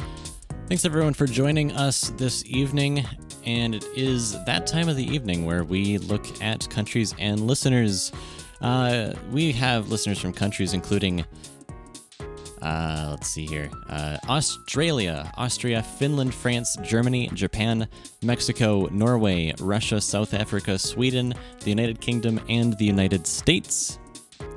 Thanks everyone for joining us this evening, and it is that time of the evening where we look at countries and listeners. Uh, we have listeners from countries including, uh, let's see here, uh, Australia, Austria, Finland, France, Germany, Japan, Mexico, Norway, Russia, South Africa, Sweden, the United Kingdom, and the United States.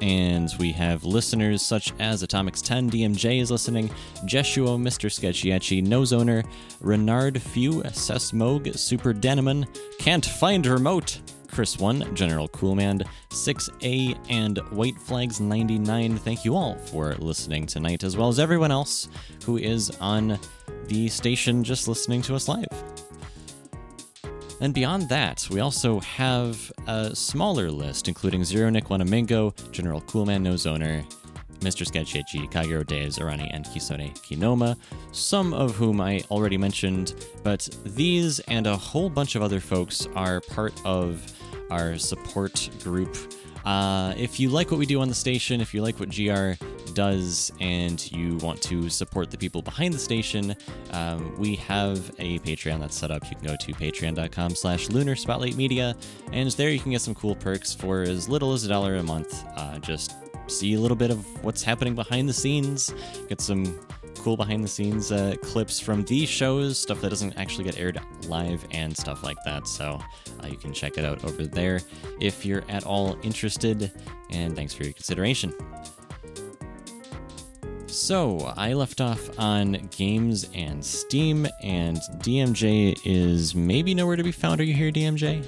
And we have listeners such as Atomics 10, DMJ is listening, Jeshuo, Mr. Nose Owner, Renard Few, Sesmog, Super Deneman, Can't Find Remote, Chris 1, General Coolmand, 6A, and White Flags 99. Thank you all for listening tonight, as well as everyone else who is on the station just listening to us live. And beyond that, we also have a smaller list, including Zero Nick Wanamingo, General Coolman No Zoner, Mr. Sketchichi, Kagero Days, Arani, and Kisone Kinoma, some of whom I already mentioned, but these and a whole bunch of other folks are part of our support group. Uh, if you like what we do on the station, if you like what GR does and you want to support the people behind the station, um, we have a Patreon that's set up. You can go to patreon.com slash lunar spotlight media, and there you can get some cool perks for as little as a dollar a month. Uh, just see a little bit of what's happening behind the scenes, get some cool behind the scenes uh, clips from these shows, stuff that doesn't actually get aired live, and stuff like that. So uh, you can check it out over there if you're at all interested. And thanks for your consideration. So, I left off on games and Steam, and DMJ is maybe nowhere to be found. Are you here, DMJ?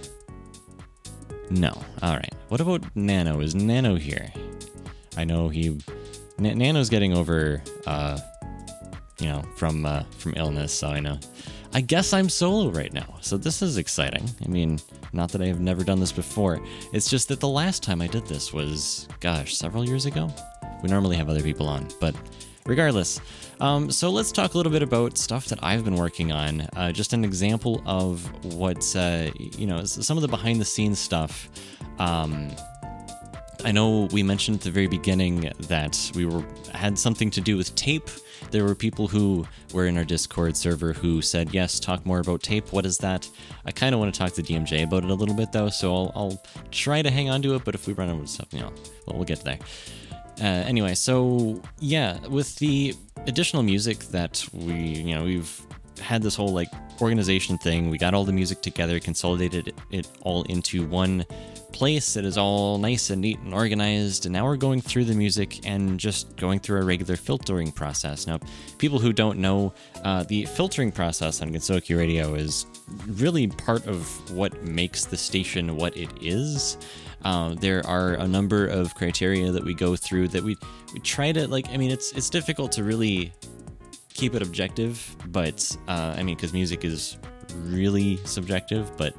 No. All right. What about Nano? Is Nano here? I know he. N- Nano's getting over, uh, you know, from uh, from illness. So I know. I guess I'm solo right now, so this is exciting. I mean, not that I have never done this before. It's just that the last time I did this was, gosh, several years ago. We normally have other people on, but regardless. Um, so let's talk a little bit about stuff that I've been working on. Uh, just an example of what, uh, you know, some of the behind the scenes stuff. Um, I know we mentioned at the very beginning that we were had something to do with tape. There were people who were in our Discord server who said, "Yes, talk more about tape. What is that?" I kind of want to talk to DMJ about it a little bit though, so I'll, I'll try to hang on to it. But if we run of stuff, you know, well, we'll get there. Uh, anyway, so yeah, with the additional music that we, you know, we've had this whole like organization thing. We got all the music together, consolidated it all into one place It is all nice and neat and organized. And now we're going through the music and just going through a regular filtering process. Now, people who don't know, uh, the filtering process on Gensokyo Radio is really part of what makes the station what it is. Uh, there are a number of criteria that we go through that we we try to like. I mean, it's it's difficult to really keep it objective, but uh, I mean, because music is really subjective, but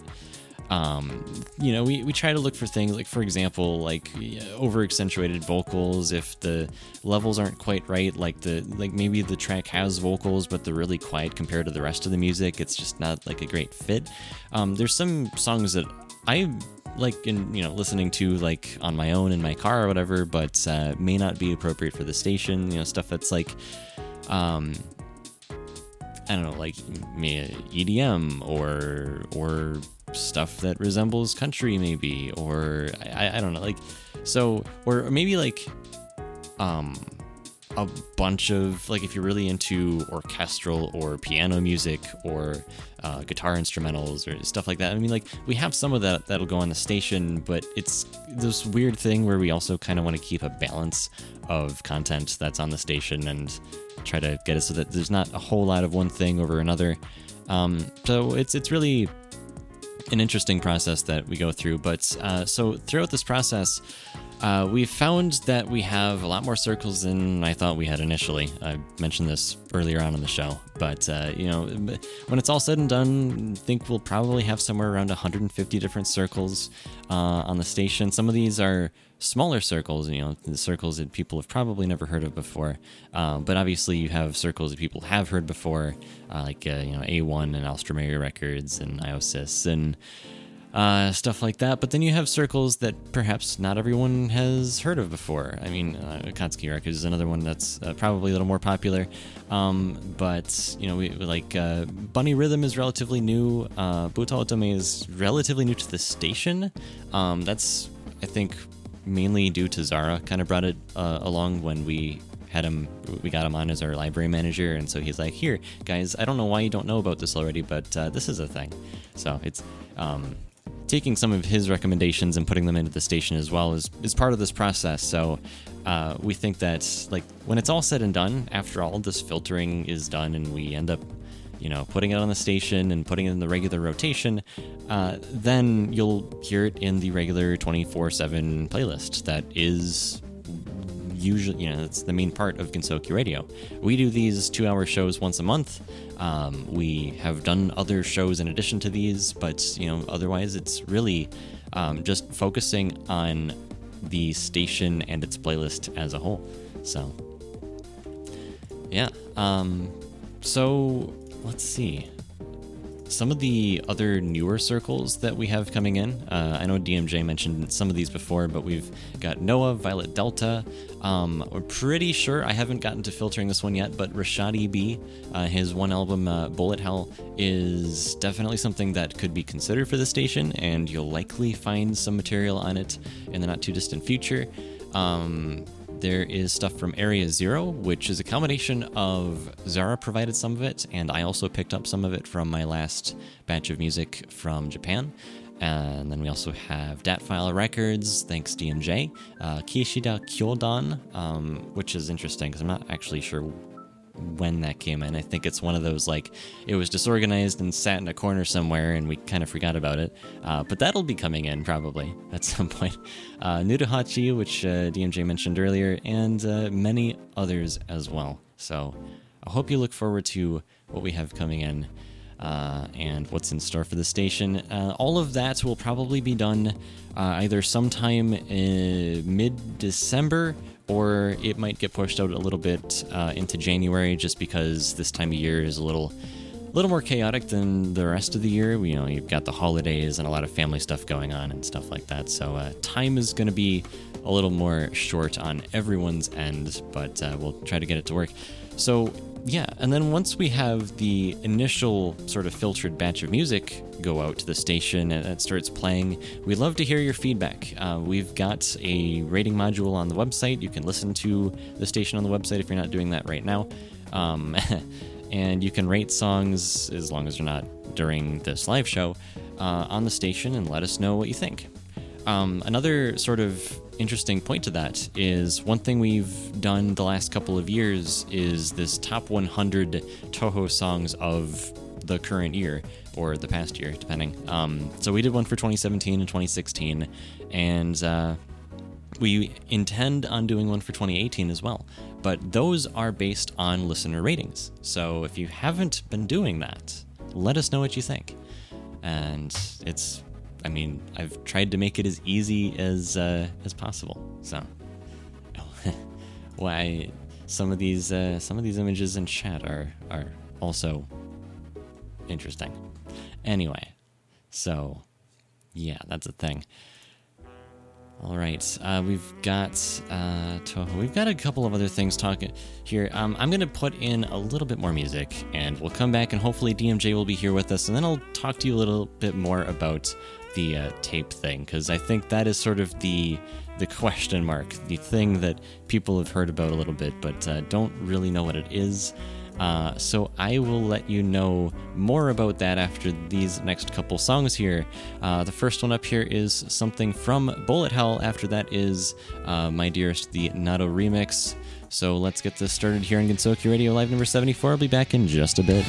um, you know, we, we try to look for things like, for example, like over accentuated vocals. If the levels aren't quite right, like the like maybe the track has vocals, but they're really quiet compared to the rest of the music. It's just not like a great fit. Um, there's some songs that I like in you know listening to like on my own in my car or whatever, but uh, may not be appropriate for the station. You know, stuff that's like. Um, I don't know, like EDM or or stuff that resembles country, maybe, or I, I don't know, like so, or maybe like um a bunch of like if you're really into orchestral or piano music or uh, guitar instrumentals or stuff like that. I mean, like we have some of that that'll go on the station, but it's this weird thing where we also kind of want to keep a balance of content that's on the station and try to get it so that there's not a whole lot of one thing over another. Um, so it's it's really an interesting process that we go through. But uh, so throughout this process, uh, we found that we have a lot more circles than I thought we had initially. I mentioned this earlier on in the show, but uh, you know, when it's all said and done, I think we'll probably have somewhere around 150 different circles uh, on the station. Some of these are smaller circles, you know, the circles that people have probably never heard of before. Um, but obviously, you have circles that people have heard before, uh, like uh, you know A-One and Alstroemeria Records and IOSYS and uh, stuff like that. But then you have circles that perhaps not everyone has heard of before. I mean, uh, Akatsuki Records is another one that's uh, probably a little more popular. Um, but you know, we like uh, Bunny Rhythm is relatively new. Uh, Buta Otome is relatively new to the station. Um, that's I think mainly due to Zara kind of brought it uh, along when we had him we got him on as our library manager and so he's like here guys i don't know why you don't know about this already but uh, this is a thing so it's um, taking some of his recommendations and putting them into the station as well is, is part of this process so uh, we think that like when it's all said and done after all this filtering is done and we end up you know putting it on the station and putting it in the regular rotation uh, then you'll hear it in the regular 24-7 playlist that is usually, you know, that's the main part of Gensokyo Radio. We do these two hour shows once a month. Um, we have done other shows in addition to these, but, you know, otherwise it's really um, just focusing on the station and its playlist as a whole. So, yeah. Um, so, let's see some of the other newer circles that we have coming in. Uh, I know DMJ mentioned some of these before, but we've got Noah, Violet Delta. Um, we're pretty sure, I haven't gotten to filtering this one yet, but Rashadi EB, uh, his one album, uh, Bullet Hell, is definitely something that could be considered for the station, and you'll likely find some material on it in the not too distant future. Um, there is stuff from Area Zero, which is a combination of Zara provided some of it, and I also picked up some of it from my last batch of music from Japan. And then we also have Datfile Records, thanks DMJ, uh, Kishida Kyodan, um, which is interesting because I'm not actually sure when that came in. I think it's one of those like it was disorganized and sat in a corner somewhere, and we kind of forgot about it. Uh, but that'll be coming in probably [LAUGHS] at some point. Uh, Nudahachi, which uh, DMJ mentioned earlier, and uh, many others as well. So I hope you look forward to what we have coming in. Uh, and what's in store for the station. Uh, all of that will probably be done uh, either sometime in mid December or it might get pushed out a little bit uh, into January just because this time of year is a little little more chaotic than the rest of the year. You know, you've got the holidays and a lot of family stuff going on and stuff like that. So uh, time is going to be a little more short on everyone's end, but uh, we'll try to get it to work. So yeah, and then once we have the initial sort of filtered batch of music go out to the station and it starts playing, we'd love to hear your feedback. Uh, we've got a rating module on the website. You can listen to the station on the website if you're not doing that right now. Um, [LAUGHS] and you can rate songs as long as they're not during this live show uh, on the station and let us know what you think. Um, another sort of interesting point to that is one thing we've done the last couple of years is this top 100 Touhou songs of the current year or the past year, depending. Um, so we did one for 2017 and 2016, and uh, we intend on doing one for 2018 as well. But those are based on listener ratings. So if you haven't been doing that, let us know what you think. And it's I mean, I've tried to make it as easy as uh, as possible. So, [LAUGHS] why some of these uh, some of these images in chat are are also interesting. Anyway, so yeah, that's a thing. All right, uh, we've got uh, Touhou. We've got a couple of other things talking here. Um, I'm to put in a little bit more music, and we'll come back, and hopefully DMJ will be here with us, and then I'll talk to you a little bit more about the uh, tape thing because I think that is sort of the the question mark, the thing that people have heard about a little bit but uh, don't really know what it is. Uh, so I will let you know more about that after these next couple songs here. Uh, the first one up here is something from Bullet Hell. After that is uh, My Dearest, the Nato remix. So let's get this started here on Gensokyo Radio Live number 74. I'll be back in just a bit.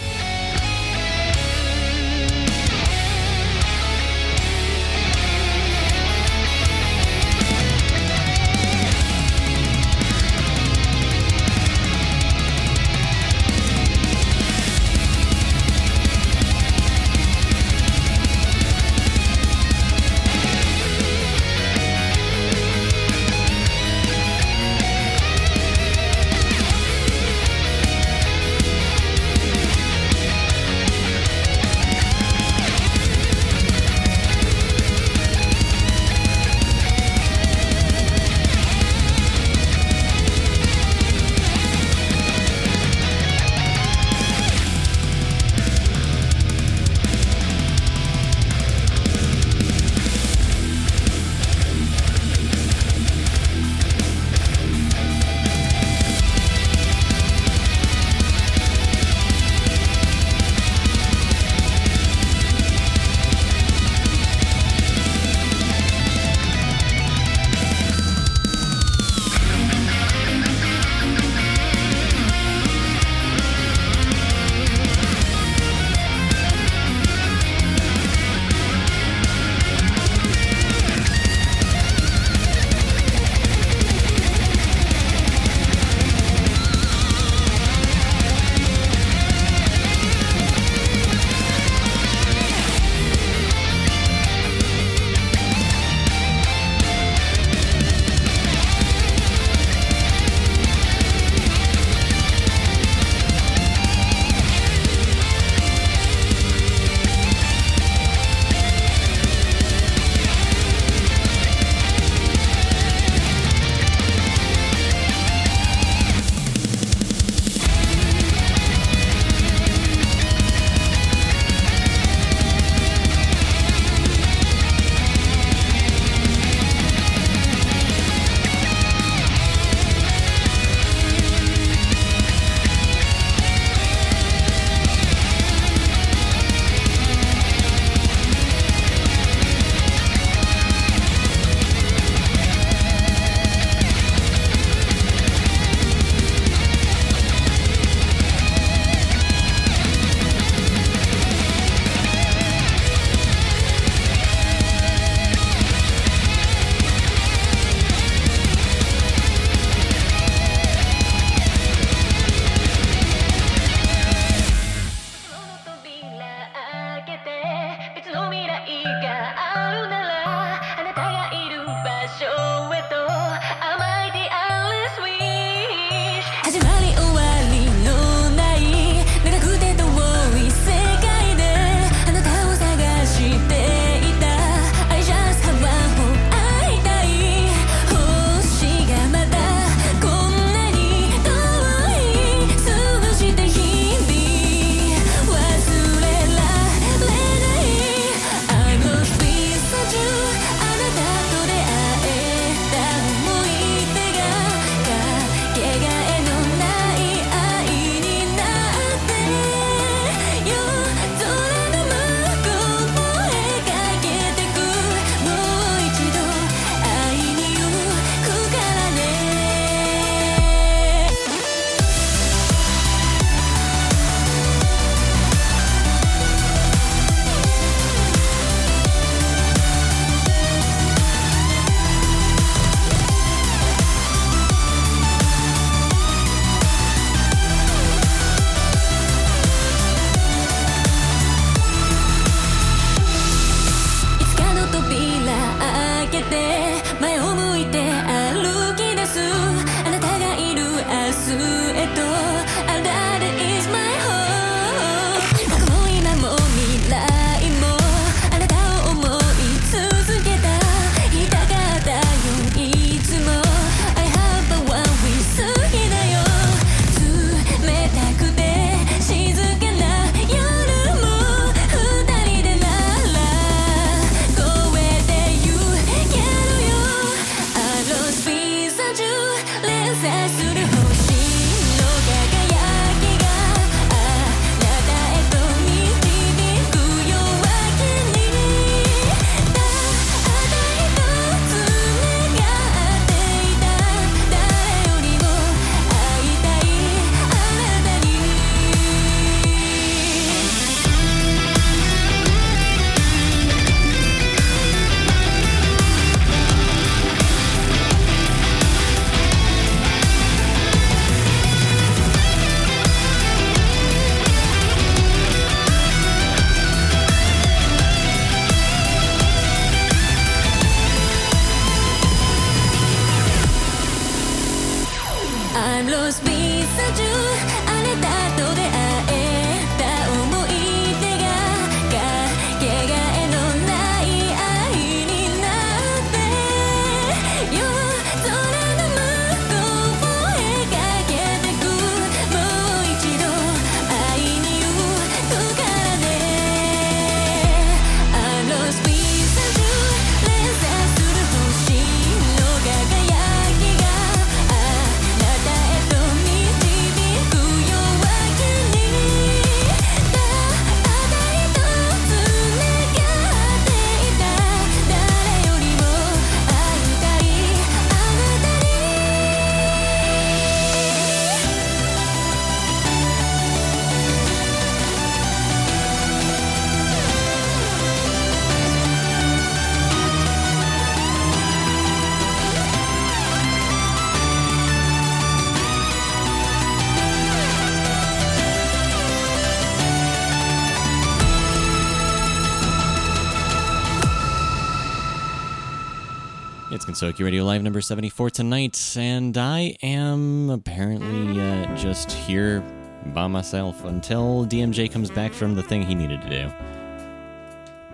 Gensokyo Radio Live number 74 tonight, and I am apparently uh, just here by myself until DMJ comes back from the thing he needed to do.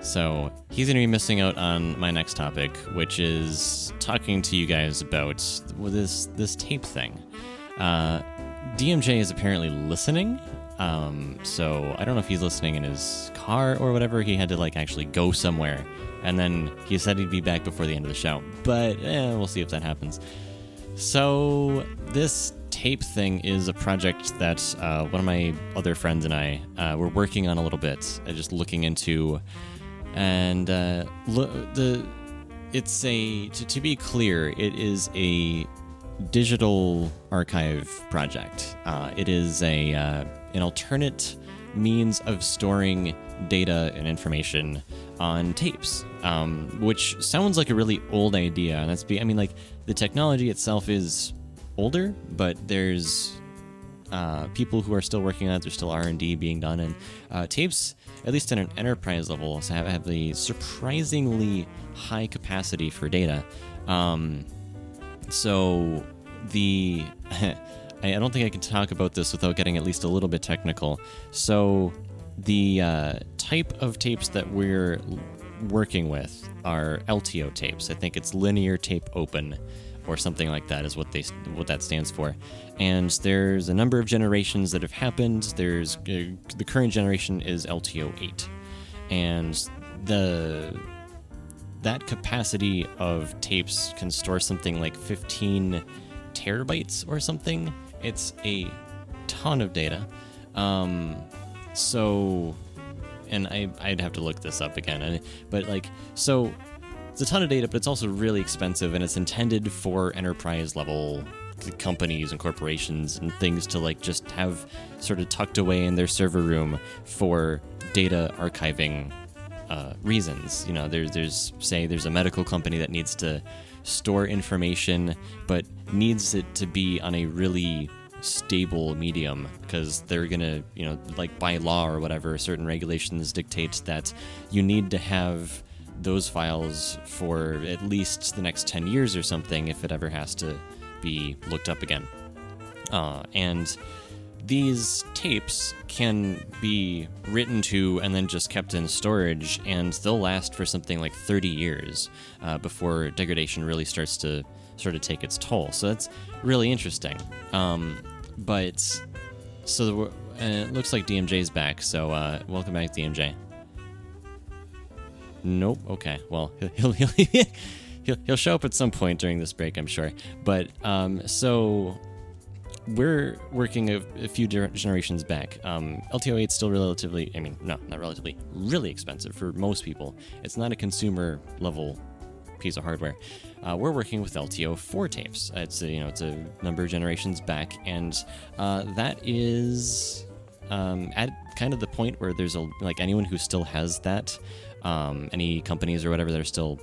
So he's going to be missing out on my next topic, which is talking to you guys about this this tape thing. Uh, DMJ is apparently listening, um, so I don't know if he's listening in his car or whatever. He had to like actually go somewhere, and then he said he'd be back before the end of the show. But eh, we'll see if that happens. So this tape thing is a project that uh, one of my other friends and I uh, were working on a little bit, uh, just looking into, and uh, lo- the it's a to, to be clear, it is a digital archive project. Uh, it is a uh, an alternate means of storing data and information on tapes, um, which sounds like a really old idea. That's be I mean, like the technology itself is older, but there's uh, people who are still working on it. There's still R and D being done, and uh, tapes, at least at an enterprise level, have have the surprisingly high capacity for data. Um, so the [LAUGHS] I don't think I can talk about this without getting at least a little bit technical. So the uh, type of tapes that we're working with are LTO tapes. I think it's linear tape open or something like that is what they what that stands for. And there's a number of generations that have happened. There's uh, the current generation is LTO 8. And the that capacity of tapes can store something like 15 terabytes or something. It's a ton of data. Um, so, and I, I'd have to look this up again. But like, so it's a ton of data, but it's also really expensive, and it's intended for enterprise level companies and corporations and things to like just have sort of tucked away in their server room for data archiving uh, reasons. You know, there's there's say there's a medical company that needs to store information, but needs it to be on a really stable medium because they're gonna, you know, like by law or whatever, certain regulations dictate that you need to have those files for at least the next 10 years or something if it ever has to be looked up again. Uh, and these tapes can be written to and then just kept in storage, and they'll last for something like 30 years uh, before degradation really starts to sort of take its toll. So that's really interesting. Um, but so the, and it looks like DMJ's back. So uh, welcome back, DMJ. Nope. Okay. Well, [LAUGHS] he'll he'll he'll, he'll, he'll show up at some point during this break, I'm sure. But um, so we're working a, a few generations back. Um, LTO 8 is still relatively, I mean, no, not relatively, really expensive for most people. It's not a consumer level piece of hardware. Uh, we're working with LTO 4 tapes. It's a, you know it's a number of generations back, and uh, that is um, at kind of the point where there's a like anyone who still has that, um, any companies or whatever that are still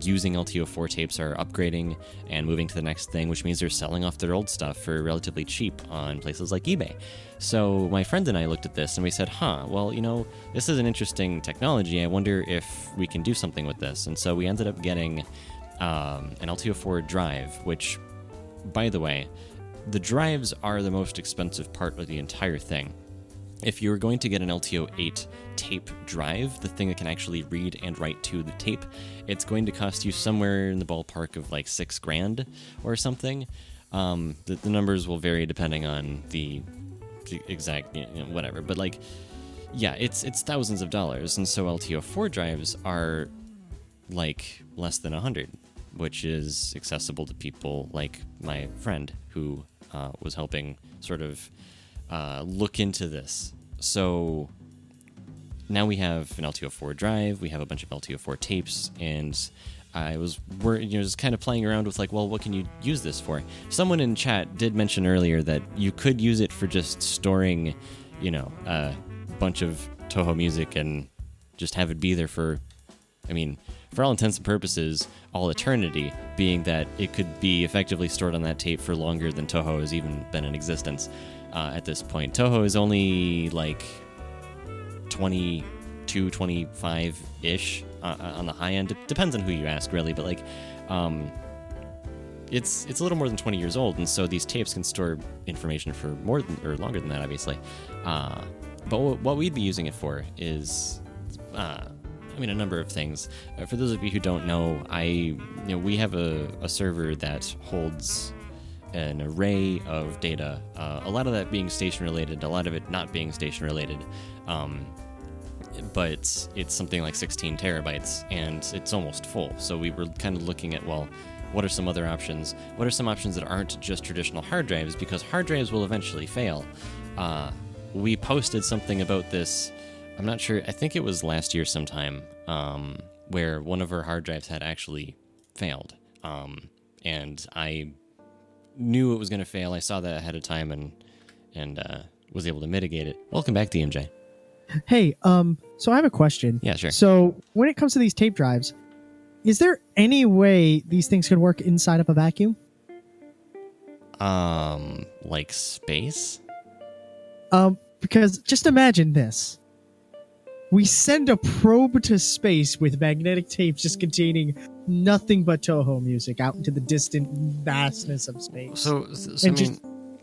using LTO4 tapes are upgrading and moving to the next thing, which means they're selling off their old stuff for relatively cheap on places like eBay. So my friend and I looked at this and we said, huh, well, you know, this is an interesting technology. I wonder if we can do something with this. And so we ended up getting um, an LTO4 drive, which, by the way, the drives are the most expensive part of the entire thing if you're going to get an LTO 8 tape drive, the thing that can actually read and write to the tape, it's going to cost you somewhere in the ballpark of like six grand or something. Um, the, the, numbers will vary depending on the, the exact you know, whatever, but like, yeah, it's it's thousands of dollars, and so LTO 4 drives are like less than a hundred, which is accessible to people like my friend who uh, was helping sort of uh, look into this. So now we have an LTO4 drive, we have a bunch of LTO4 tapes, and I was you know just kind of playing around with like, well, what can you use this for? Someone in chat did mention earlier that you could use it for just storing, you know, a bunch of Touhou music and just have it be there for, I mean, for all intents and purposes, all eternity, being that it could be effectively stored on that tape for longer than Touhou has even been in existence uh, at this point. Touhou is only like 22, 25 ish uh, on the high end. It depends on who you ask, really, but like, um, it's it's a little more than 20 years old, and so these tapes can store information for more than or longer than that, obviously. Uh, but what, what we'd be using it for is, uh, I mean, a number of things. Uh, for those of you who don't know, I you know we have a, a server that holds an array of data. Uh, a lot of that being station related, a lot of it not being station related. Um, but it's something like 16 terabytes and it's almost full. So we were kind of looking at, well, what are some other options? What are some options that aren't just traditional hard drives? Because hard drives will eventually fail. Uh, we posted something about this. I'm not sure. I think it was last year sometime, um, where one of our hard drives had actually failed, um, and I knew it was going to fail. I saw that ahead of time and and uh, was able to mitigate it. Welcome back, DMJ. Hey, um, so I have a question. Yeah, sure. So when it comes to these tape drives, is there any way these things could work inside of a vacuum? Um, like space. Um, because just imagine this. We send a probe to space with magnetic tapes just containing nothing but Touhou music out into the distant vastness of space. So, so I mean, just-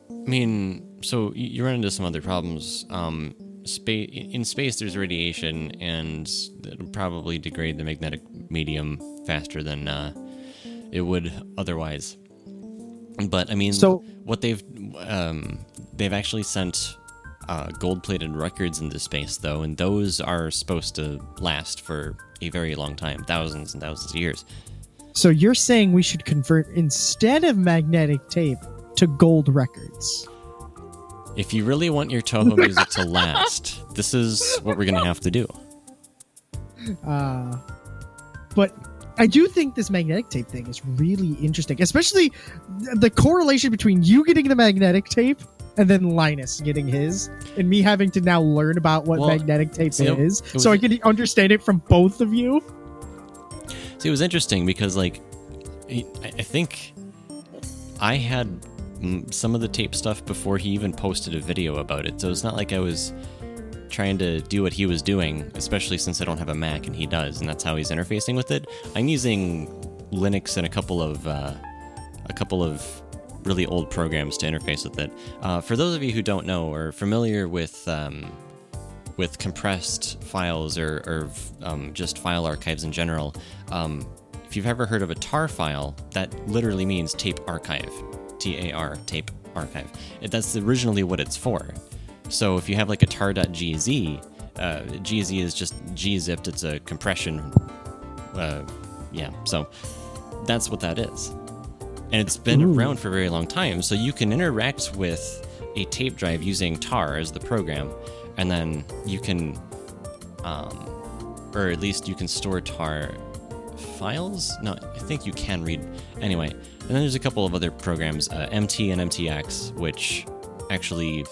I mean, so you run into some other problems. Um, space in space, there's radiation, and it'll probably degrade the magnetic medium faster than uh, it would otherwise. But I mean, So- what they've um, they've actually sent uh, gold-plated records into space, though, and those are supposed to last for a very long time, thousands and thousands of years. So you're saying we should convert instead of magnetic tape to gold records? If you really want your Touhou music to [LAUGHS] last, this is what we're gonna have to do. Uh, but I do think this magnetic tape thing is really interesting, especially the correlation between you getting the magnetic tape and then Linus getting his, and me having to now learn about what Well, magnetic tape you know, is, was- so I can understand it from both of you. See, it was interesting because, like, I I think I had some of the tape stuff before he even posted a video about it. So it's not like I was trying to do what he was doing, especially since I don't have a Mac and he does, and that's how he's interfacing with it. I'm using Linux and a couple of uh, a couple of really old programs to interface with it. Uh, for those of you who don't know or are familiar with um, with compressed files or, or um, just file archives in general, um, if you've ever heard of a tar file, that literally means tape archive. T A R, tape archive. That's originally what it's for. So if you have like a tar.gz, uh, gz is just gzipped, it's a compression. Uh, yeah, so that's what that is. And it's been around for a very long time, so you can interact with a tape drive using tar as the program, and then you can, um, or at least you can store tar files. No, I think you can read. Anyway, and then there's a couple of other programs, uh, MT and MTX, which actually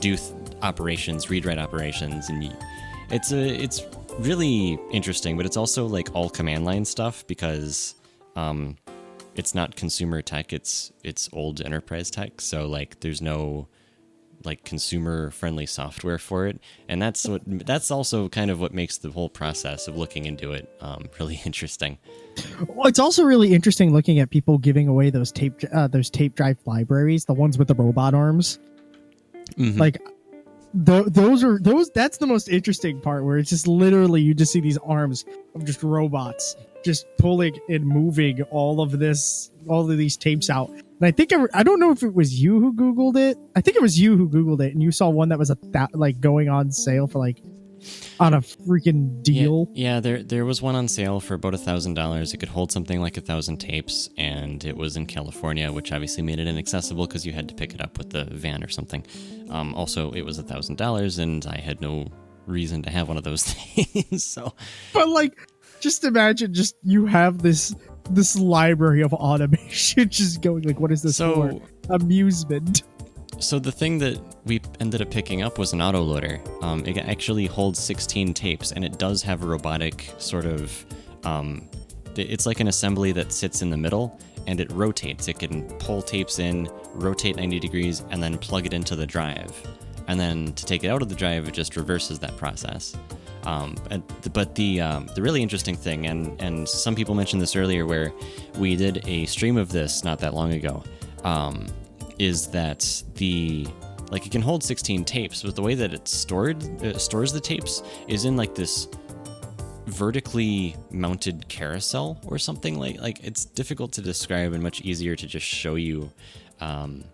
do th- operations, read-write operations, and it's a it's really interesting. But it's also like all command line stuff because um, it's not consumer tech; it's it's old enterprise tech. So like, there's no like consumer friendly software for it and that's what that's also kind of what makes the whole process of looking into it um, [LAUGHS] really interesting Well, it's also really interesting looking at people giving away those tape uh, those tape drive libraries, the ones with the robot arms. Mhm. Like th- those are those. That's the most interesting part, where it's just literally you just see these arms of just robots just pulling and moving all of this, all of these tapes out. And I think I, I don't know if it was you who googled it. I think it was you who googled it, and you saw one that was a that like going on sale for like on a freaking deal. Yeah, yeah, there there was one on sale for about a thousand dollars. It could hold something like a thousand tapes, and it was in California, which obviously made it inaccessible because you had to pick it up with the van or something. Um, also, it was a thousand dollars, and I had no reason to have one of those [LAUGHS] things. so But like, just imagine, just you have this this library of automation [LAUGHS] just going like, what is this So- for? Amusement. So the thing that we ended up picking up was an autoloader. Um, it actually holds 16 tapes, and it does have a robotic sort of. Um, it's like an assembly that sits in the middle, and it rotates. It can pull tapes in, rotate 90 degrees, and then plug it into the drive. And then to take it out of the drive, it just reverses that process. Um, but the um, the really interesting thing, and and some people mentioned this earlier, where we did a stream of this not that long ago, um, is that the like it can hold 16 tapes, but the way that it's stored uh, stores the tapes is in like this vertically mounted carousel or something like like it's difficult to describe and much easier to just show you. Um,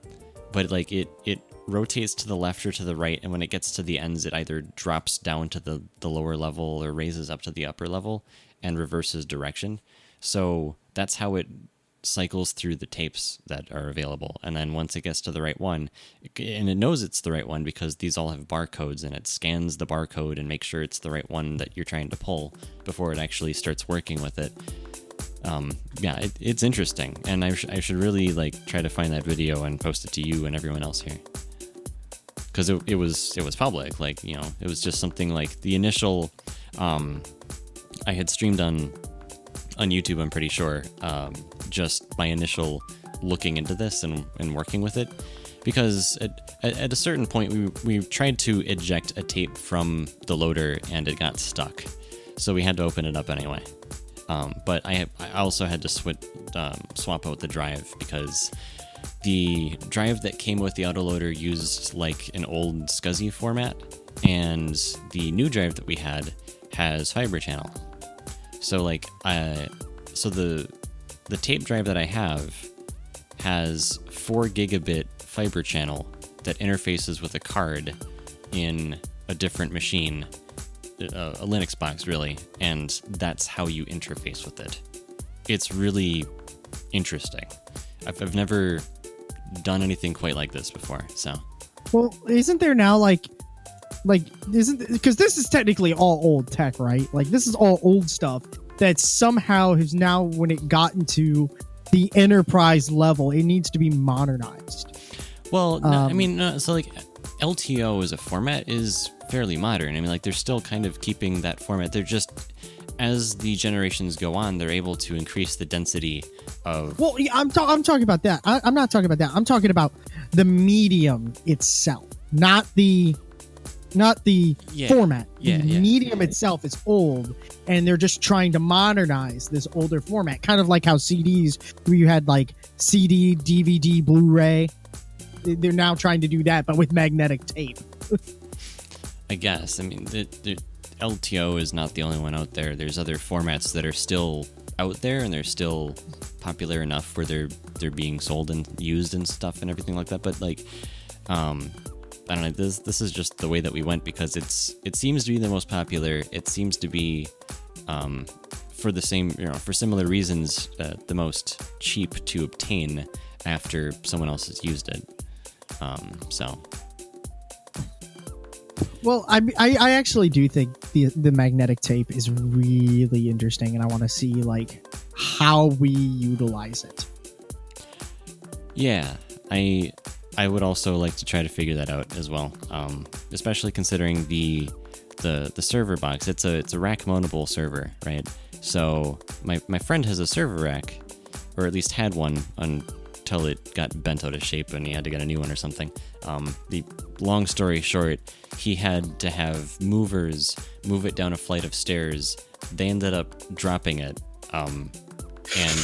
but like it it rotates to the left or to the right and when it gets to the ends it either drops down to the the lower level or raises up to the upper level and reverses direction. So that's how it cycles through the tapes that are available. And then once it gets to the right one and it knows it's the right one because these all have barcodes and it scans the barcode and makes sure it's the right one that you're trying to pull before it actually starts working with it. Um, yeah it, it's interesting. And I, sh- I should really like try to find that video and post it to you and everyone else here because it, it was it was public like you know it was just something like the initial um, i had streamed on on youtube i'm pretty sure um, just my initial looking into this and, and working with it. Because at, at, a certain point we, we tried to eject a tape from the loader and it got stuck. So we had to open it up anyway. Um, but I, I also had to sw- um, swap out the drive because the drive that came with the autoloader used like an old SCSI format, and the new drive that we had has fiber channel. So like, uh, so the the tape drive that I have has four gigabit fiber channel that interfaces with a card in a different machine, a, a Linux box really, and that's how you interface with it. It's really interesting. I've, I've never done anything quite like this before, so Well, isn't there now like like isn't because this is technically all old tech, right? Like this is all old stuff that somehow has now when it got into the enterprise level, it needs to be modernized. Well, no, I Um, mean, no, so like LTO as a format is fairly modern. I mean, like they're still kind of keeping that format. They're just as the generations go on, they're able to increase the density of. Well, yeah, I'm ta- I'm talking about that. I- I'm not talking about that. I'm talking about the medium itself, not the not the Yeah. format. Yeah, the yeah. medium itself is old, and they're just trying to modernize this older format, kind of like how CDs, where you had like CD, DVD, Blu-ray. They- They're now trying to do that, but with magnetic tape. [LAUGHS] I guess. I mean, the, the LTO is not the only one out there. There's other formats that are still out there, and they're still popular enough where they're they're being sold and used and stuff and everything like that. But like, um, I don't know. This this is just the way that we went because it's it seems to be the most popular. It seems to be, um, for the same you know for similar reasons, uh, the most cheap to obtain after someone else has used it. Um, so Well, I, I I actually do think the the magnetic tape is really interesting, and I want to see like how we utilize it. Yeah, I I would also like to try to figure that out as well. Um, especially considering the the the server box. It's a it's a rack mountable server, right? So my my friend has a server rack, or at least had one until it got bent out of shape and he had to get a new one or something. Um, the long story short, he had to have movers move it down a flight of stairs. They ended up dropping it, um, and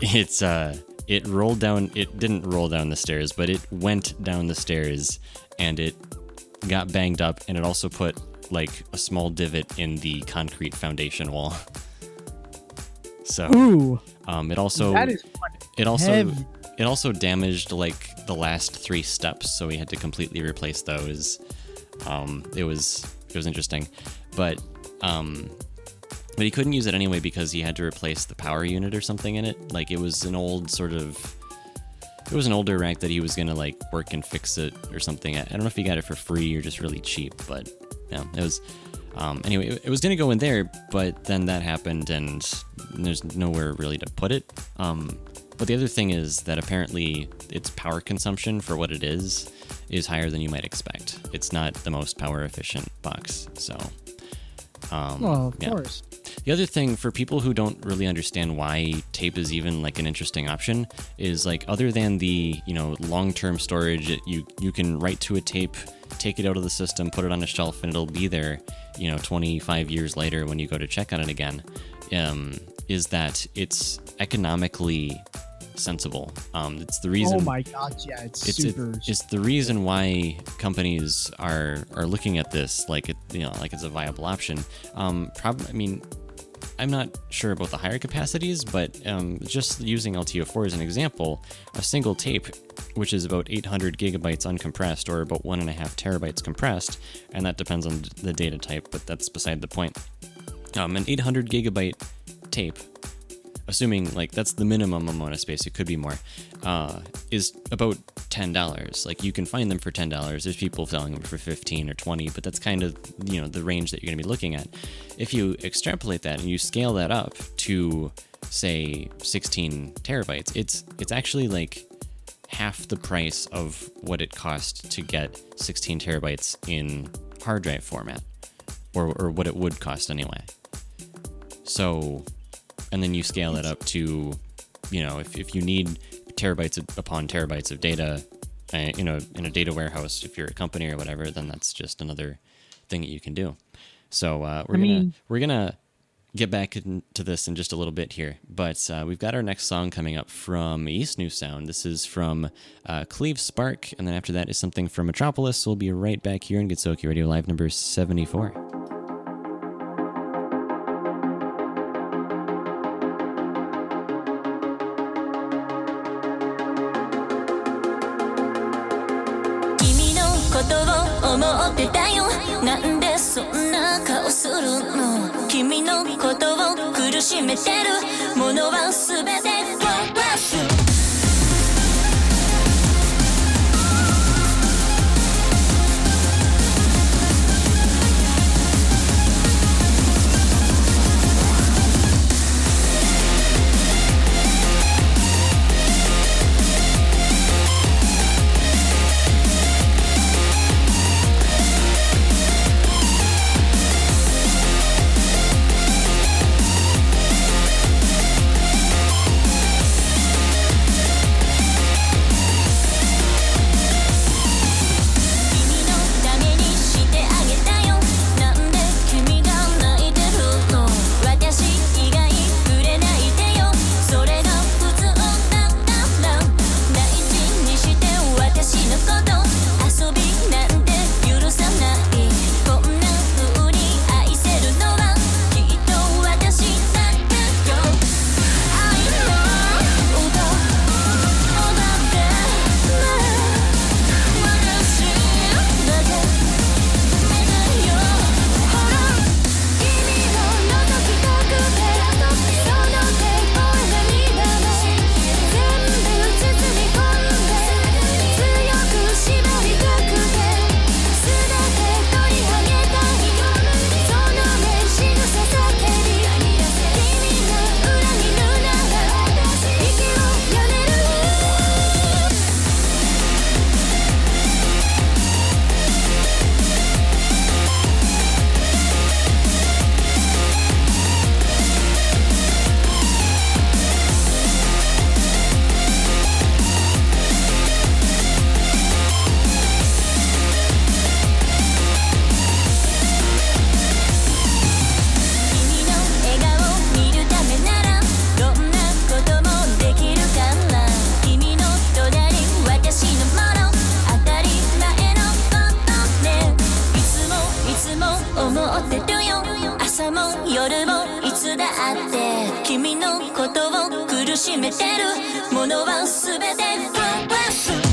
it's uh it rolled down it didn't roll down the stairs but it went down the stairs and it got banged up and it also put like a small divot in the concrete foundation wall [LAUGHS] so Ooh, um it also that is it also heavy. it also damaged like the last three steps so we had to completely replace those. Um it was it was interesting. But um but he couldn't use it anyway because he had to replace the power unit or something in it. Like it was an old sort of it was an older rack that he was gonna like work and fix it or something. I I don't know if he got it for free or just really cheap but yeah it was um, anyway it, it was gonna go in there but then that happened and there's nowhere really to put it um, but the other thing is that apparently its power consumption for what it is is higher than you might expect it's not the most power efficient box so um, well, of yeah. course. The other thing for people who don't really understand why tape is even like an interesting option is like other than the you know long-term storage, you you can write to a tape, take it out of the system, put it on a shelf, and it'll be there. You know, 25 years later when you go to check on it again. Um, is that it's economically sensible. Um, it's the reason Oh my god, yeah, it's, it's it- super. it's the reason why companies are are looking at this like it you know like it's a viable option. Um, prob- I mean, I'm not sure about the higher capacities, but um, just using LTO4 as an example, a single tape, which is about 800 gigabytes uncompressed or about one and a half terabytes compressed, and that depends on the data type, but that's beside the point. Um, an 800 gigabyte tape assuming like that's the minimum amount of space it could be more uh, is about $10 like you can find them for $10 there's people selling them for 15 or 20 but that's kind of you know the range that you're going to be looking at. If you extrapolate that and you scale that up to say 16 terabytes it's it's actually like half the price of what it cost to get 16 terabytes in hard drive format or, or what it would cost anyway. So and then you scale it up to you know if, if you need terabytes upon terabytes of data uh, in a in a data warehouse if you're a company or whatever then that's just another thing that you can do. So uh, we're I gonna mean- we're gonna get back into this in just a little bit here but uh, we've got our next song coming up from EastNewSound. This is from uh, cleve spark and then after that is something from metropolis. We'll be right back here in Gensokyo Radio live number 74君決めてるものは全てって君のことを苦しめてるものは全て壊す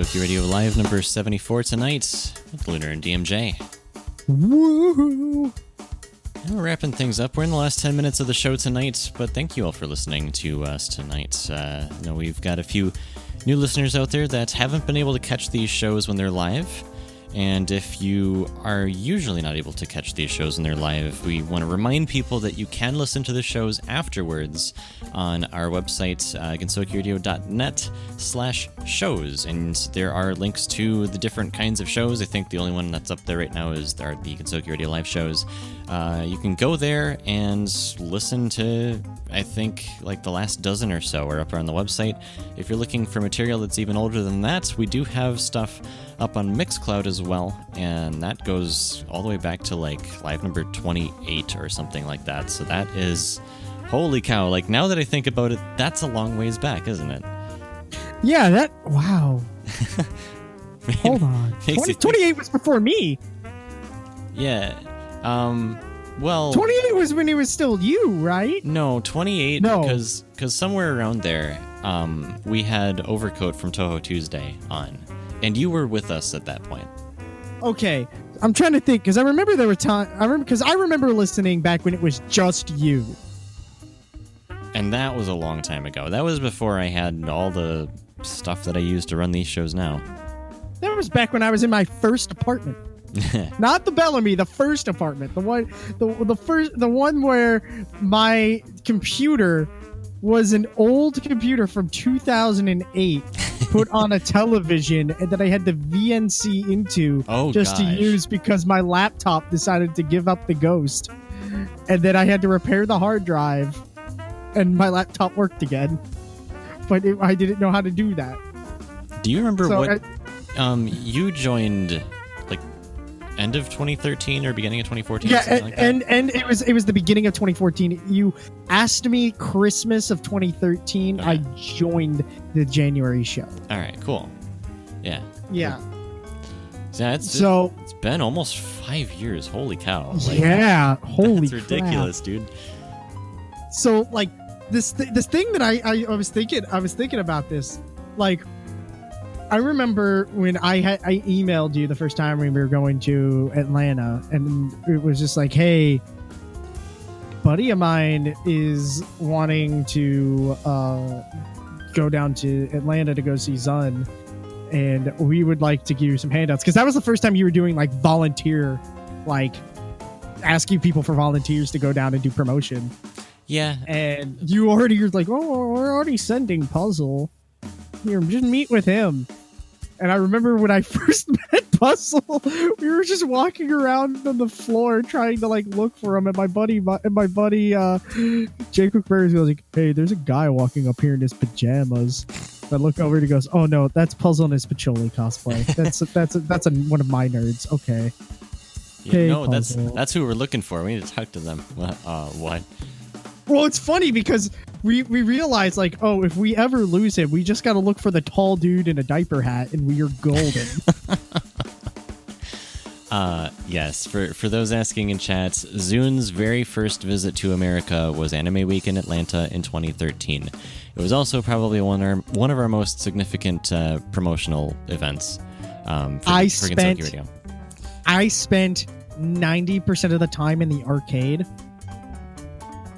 Gensokyo Radio Live number 74 tonight with Lunar and DMJ. Woohoo! And we're wrapping things up. We're in the last 10 minutes of the show tonight, but thank you all for listening to us tonight. Uh, I know we've got a few new listeners out there that haven't been able to catch these shows when they're live. And if you are usually not able to catch these shows in they're live, we want to remind people that you can listen to the shows afterwards on our website, uh, gensokyoradio.net slash shows. And there are links to the different kinds of shows. I think the only one that's up there right now is our, the Gensokyo Radio live shows. Uh, you can go there and listen to, I think, like the last dozen or so are up on the website. If you're looking for material that's even older than that, we do have stuff up on Mixcloud as well, and that goes all the way back to like live number 28 or something like that. So that is, holy cow! Like now that I think about it, that's a long ways back, isn't it? Yeah, that. Wow. [LAUGHS] Hold on. 20, 28 was before me. Yeah. Um. Well. 28 was when he was still you, right? No, 28 No. because because somewhere around there, um, we had Overcoat from Touhou Tuesday on, and you were with us at that point. Okay. I'm trying to think because I remember there were time. I remember because I remember listening back when it was just you. And that was a long time ago. That was before I had all the stuff that I use to run these shows now. That was back when I was in my first apartment. [LAUGHS] Not the Bellamy, the first apartment. The one the the first the one where my computer was an old computer from 2008 put [LAUGHS] on a television and that I had the VNC into Oh, just to use because my laptop decided to give up the ghost. And then I had to repair the hard drive and my laptop worked again. But it, I didn't know how to do that. Do you remember So what I- um you joined end of 2013 or beginning of 2014. Yeah, and, like and and it was it was the beginning of 2014. You asked me Christmas of 2013. I joined the January show. all right, cool. Yeah, Yeah. It's So it's been almost five years. Holy cow! Like, yeah, holy that's crap. ridiculous, dude. So like this th- this thing that I, I I was thinking I was thinking about this like I remember when I had I emailed you the first time when we were going to Atlanta and it was just like hey buddy of mine is wanting to uh go down to Atlanta to go see ZUN and we would like to give you some handouts because that was the first time you were doing like volunteer like asking people for volunteers to go down and do promotion Yeah, and you already you're like, oh, we're already sending Puzzle. Here, just meet with him. And I remember when I [LAUGHS] first met Puzzle, we were just walking around on the floor trying to like look for him. And my buddy, my, and my buddy, uh, Jacob Burris goes like, "Hey, there's a guy walking up here in his pajamas." I look over and he goes, "Oh no, that's Puzzle in his Patchouli cosplay. That's [LAUGHS] that's that's a, one of my nerds." Okay. yeah Hey, no, that's Puzzle. that's who we're looking for. We need to talk to them. [LAUGHS] Uh, what? Well, it's funny because we we realize like, oh, if we ever lose him, we just got to look for the tall dude in a diaper hat, and we are golden. [LAUGHS] [LAUGHS] Uh, yes. For for those asking in chats, ZUN's very first visit to America was Anime Weekend Atlanta in 2013. It was also probably one of our, one of our most significant uh, promotional events. Um, for, I for spent- Radio. I spent ninety percent of the time in the arcade.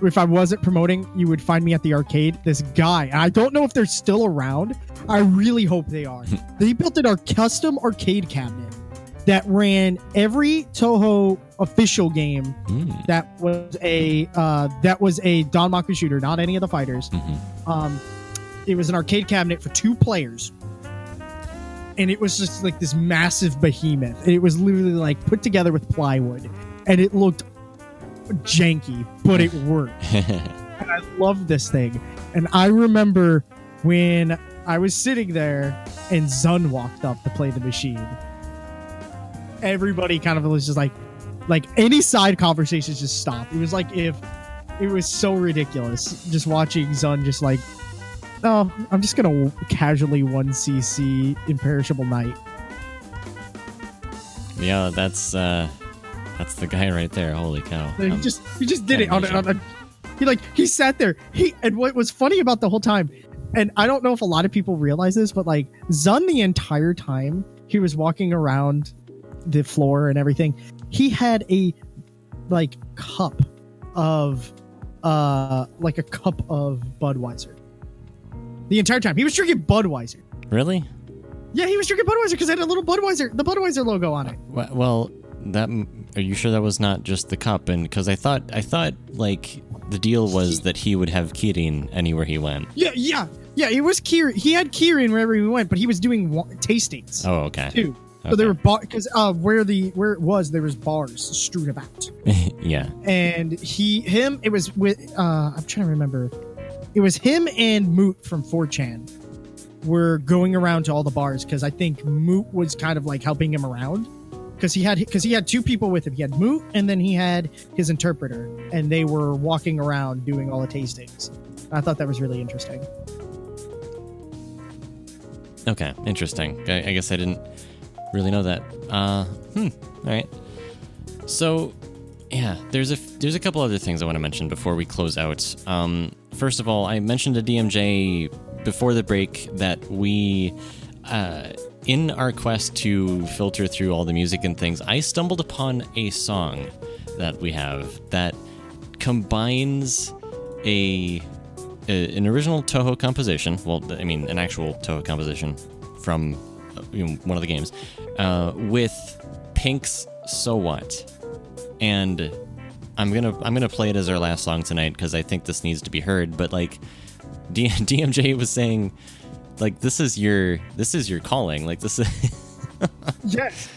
If I wasn't promoting, you would find me at the arcade. This guy, and I don't know if they're still around. I really hope they are. [LAUGHS] they built an our custom arcade cabinet that ran every Touhou official game Mm, that was a uh, that was a danmaku shooter, not any of the fighters. mhm. Um, it was an arcade cabinet for two players, and it was just like this massive behemoth. It was literally like put together with plywood, and it looked janky, but it [LAUGHS] worked. and I love this thing. And I remember when I was sitting there and ZUN walked up to play the machine. Everybody kind of was just like, like any side conversations just stopped. It was like if it was so ridiculous just watching ZUN just like, oh, I'm just gonna casually one CC imperishable night. yeah, that's uh, that's the guy right there. Holy cow! He just he just did it on, on animation. he like he sat there. He and what was funny about the whole time, and I don't know if a lot of people realize this, but like ZUN the entire time he was walking around the floor and everything, he had a like cup of uh like a cup of Budweiser. The entire time he was drinking Budweiser. really? Yeah, he was drinking Budweiser because it had a little Budweiser, the Budweiser logo on it. Well, that are you sure that was not just the cup? And because I thought I thought like the deal was that he would have Kirin anywhere he went. Yeah, yeah, yeah. It was Kirin. He had Kirin wherever he went, but he was doing wa- tastings Oh, okay. too. So Okay. there were bar because uh, where the where it was there was bars strewn about, [LAUGHS] yeah. and he him it was with uh I'm trying to remember, it was him and Moot from 4chan were going around to all the bars because I think Moot was kind of like helping him around because he had because he had two people with him. He had Moot and then he had his interpreter, and they were walking around doing all the tastings. I thought that was really interesting. Okay. Interesting. I, I guess I didn't really know that. Uh, hmm. All right. So, yeah, there's a there's a couple other things I want to mention before we close out. Um, first of all, I mentioned to DMJ before the break that we, uh, in our quest to filter through all the music and things, I stumbled upon a song that we have that combines a, a an original Touhou composition. Well, I mean, an actual Touhou composition from uh, you know, one of the games uh, with Pink's "So What," and I'm gonna I'm gonna play it as our last song tonight because I think this needs to be heard. But like D- [LAUGHS] DMJ was saying, like this is your this is your calling. Like this is [LAUGHS] Yes.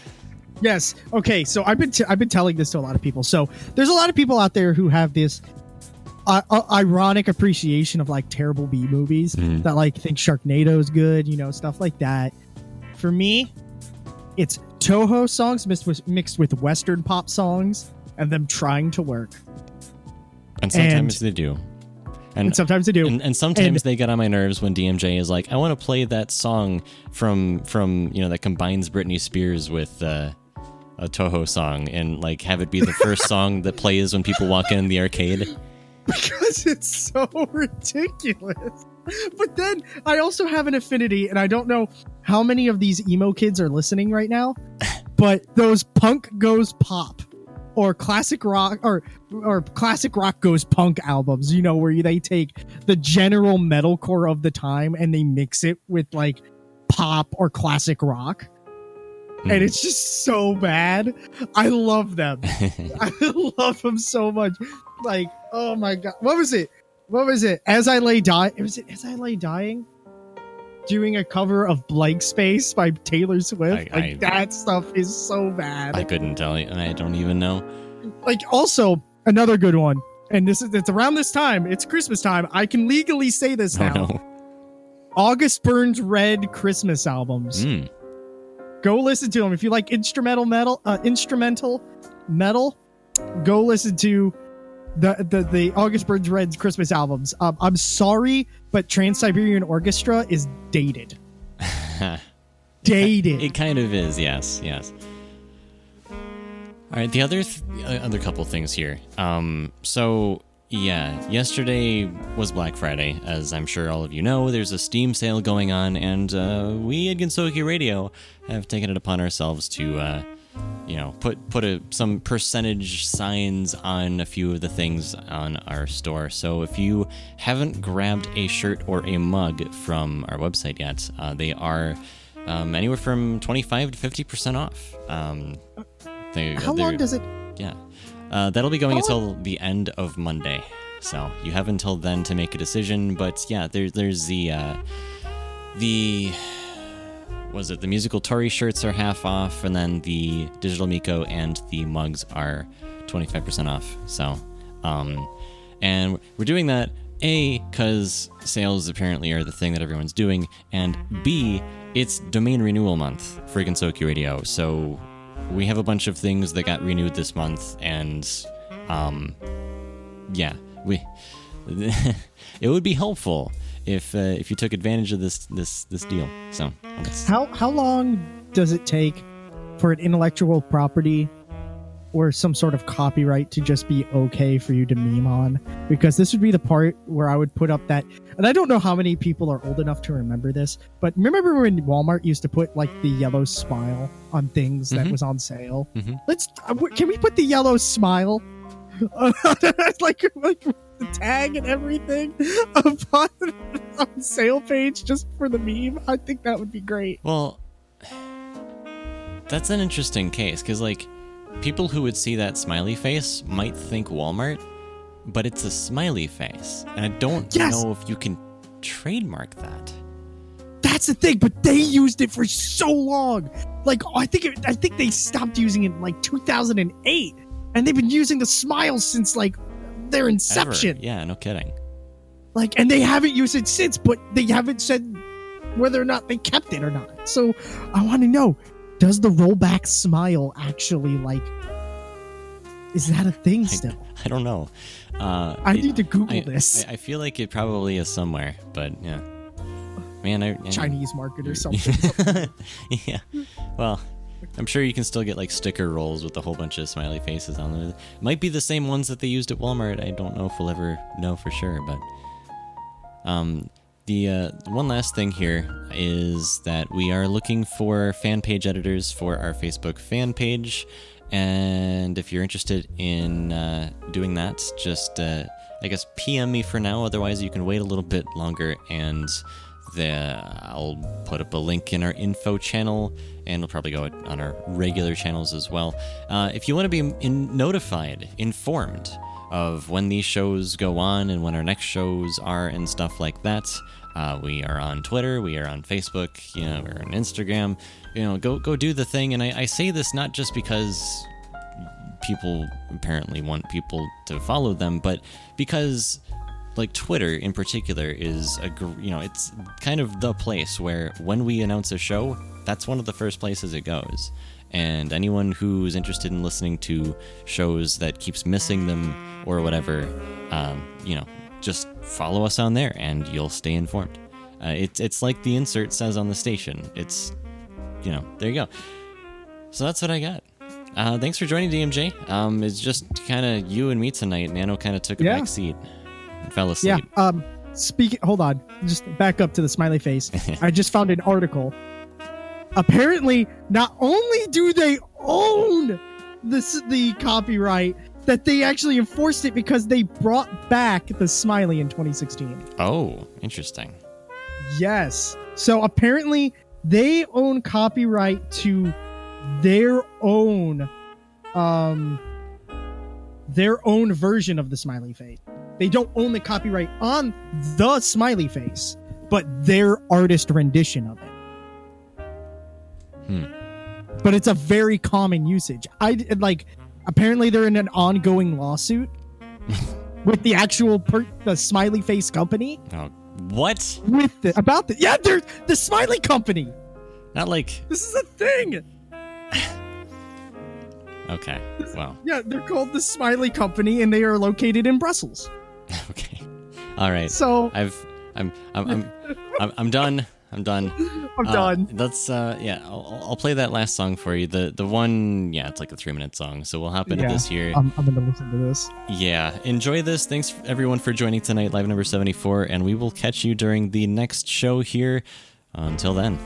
Yes. Okay. So I've been t- I've been telling this to a lot of people. So there's a lot of people out there who have this uh, uh, ironic appreciation of like terrible B movies Mhm. that like think Sharknado is good, you know, stuff like that. For me, it's Touhou songs mixed with mixed with Western pop songs, and them trying to work. And sometimes they do. And, sometimes they do. And, and sometimes And- they get on my nerves when DMJ is like, "I want to play that song from from you know that combines Britney Spears with uh, a Touhou song and like have it be the first [LAUGHS] song that plays when people walk in the arcade." because it's so ridiculous. But then I also have an affinity, and I don't know how many of these emo kids are listening right now, [LAUGHS] but those punk goes pop or classic rock or or classic rock goes punk albums, you know, where they take the general metalcore of the time and they mix it with like pop or classic rock. Hmm. And it's just so bad. I love them. [LAUGHS] I love them so much. Like, oh my god, what was it? What was it? As I lay dying, was it As I Lay Dying? Doing a cover of Blank Space by Taylor Swift. I- like I- that stuff is so bad. I couldn't tell you, I don't even know. like also another good one. And this is it's around this time. It's Christmas time. I can legally say this Oh now. no. August Burns Red Christmas albums. Mm. go listen to them if you like instrumental metal uh, instrumental metal go listen to the the, the august burns red's christmas albums um, i'm sorry but trans-siberian orchestra is dated [LAUGHS] dated It kind of is, yes, yes. All right, the other th- uh, other couple things here. Um, so yeah, yesterday was Black Friday, as I'm sure all of you know. There's a Steam sale going on, and uh, we at Gensokyo Radio have taken it upon ourselves to, uh, you know, put put a, some percentage signs on a few of the things on our store. So if you haven't grabbed a shirt or a mug from our website yet, uh, they are um, anywhere from 25 to 50 percent off. Um, they, how long does it yeah. Uh, that'll be going How until the end of Monday. So you have until then to make a decision. But yeah, there, there's the uh, the was it the musical Tori shirts are half off, and then the digital Miko and the mugs are 25% off. So, um, and we're doing that a because sales apparently are the thing that everyone's doing, and b it's domain renewal month for Gensokyo Radio. So we have a bunch of things that got renewed this month, and um, yeah, we [LAUGHS] it would be helpful if uh, if you took advantage of this this this deal. So how how long does it take for an intellectual property or some sort of copyright to just be okay for you to meme on because this would be the part where i would put up that and i don't know how many people are old enough to remember this but remember when walmart used to put like the yellow smile on things that Mhm. was on sale Mhm. let's uh, can we put the yellow smile [LAUGHS] [LAUGHS] like [LAUGHS] like the tag and everything [LAUGHS] upon on sale page just for the meme i think that would be great well, that's an interesting case because like people who would see that smiley face might think Walmart, but it's a smiley face, and I don't Yes! know if you can trademark that. That's the thing, but they used it for so long. Like I think it, I think they stopped using it in like 2008, and they've been using the smile since like their Ever. inception. Yeah, no kidding. Like, and they haven't used it since, but they haven't said whether or not they kept it or not. So I want to know: Does the rollback smile actually like? Is that a thing still? [LAUGHS] I don't know. Uh, I it- need to Google I, this. I, I feel like it probably is somewhere, but yeah. Man, I Chinese market or [LAUGHS] something. [LAUGHS] yeah. Well, I'm sure you can still get like sticker rolls with a whole bunch of smiley faces on them. Might be the same ones that they used at Walmart. I don't know if we'll ever know for sure, but um the uh, one last thing here is that we are looking for fan page editors for our Facebook fan page. And if you're interested in uh, doing that, just uh, I guess PM me for now. Otherwise, you can wait a little bit longer, and the, I'll put up a link in our info channel, and it'll probably go on our regular channels as well. Uh, if you want to be in, notified, informed of when these shows go on and when our next shows are and stuff like that. Uh, we are on Twitter, we are on Facebook, you know, we're on Instagram. You know, go go do the thing. And I, I say this not just because people apparently want people to follow them, but because like Twitter in particular is a you know it's kind of the place where when we announce a show, that's one of the first places it goes. And anyone who's interested in listening to shows that keeps missing them or whatever, um, you know, just follow us on there and you'll stay informed. Uh, it's it's like the insert says on the station. It's, you know, there you go. So that's what I got. Uh, thanks for joining DMJ. Um, it's just kind of you and me tonight. Nano kind of took a Yeah. back seat and fell Yeah. asleep. Um. Speaking. Hold on. Just back up to the smiley face. [LAUGHS] I just found an article. Apparently, not only do they own this the copyright, that they actually enforced it because they brought back the smiley in 2016. Oh, interesting. Yes. So apparently, they own copyright to their own, um, their own version of the smiley face. They don't own the copyright on the smiley face, but their artist rendition of it. Hmm. But it's a very common usage. I like. Apparently, they're in an ongoing lawsuit [LAUGHS] with the actual per- the smiley face company Oh, what? with the about the yeah they're the smiley company. Not like This is a thing. [SIGHS] okay. Well, Yeah, they're called the Smiley Company, and they are located in Brussels. [LAUGHS] okay. All right. So I've I'm I'm I'm I'm, I'm done. I'm done. [LAUGHS] I'm Uh, done. That's uh yeah. I'll, I'll play that last song for you. The the one yeah, it's like a three minute song. So we'll hop into Yeah, this here. I'm, I'm gonna listen to this. Yeah, enjoy this. Thanks everyone for joining tonight, live number 74, and we will catch you during the next show here. Until then.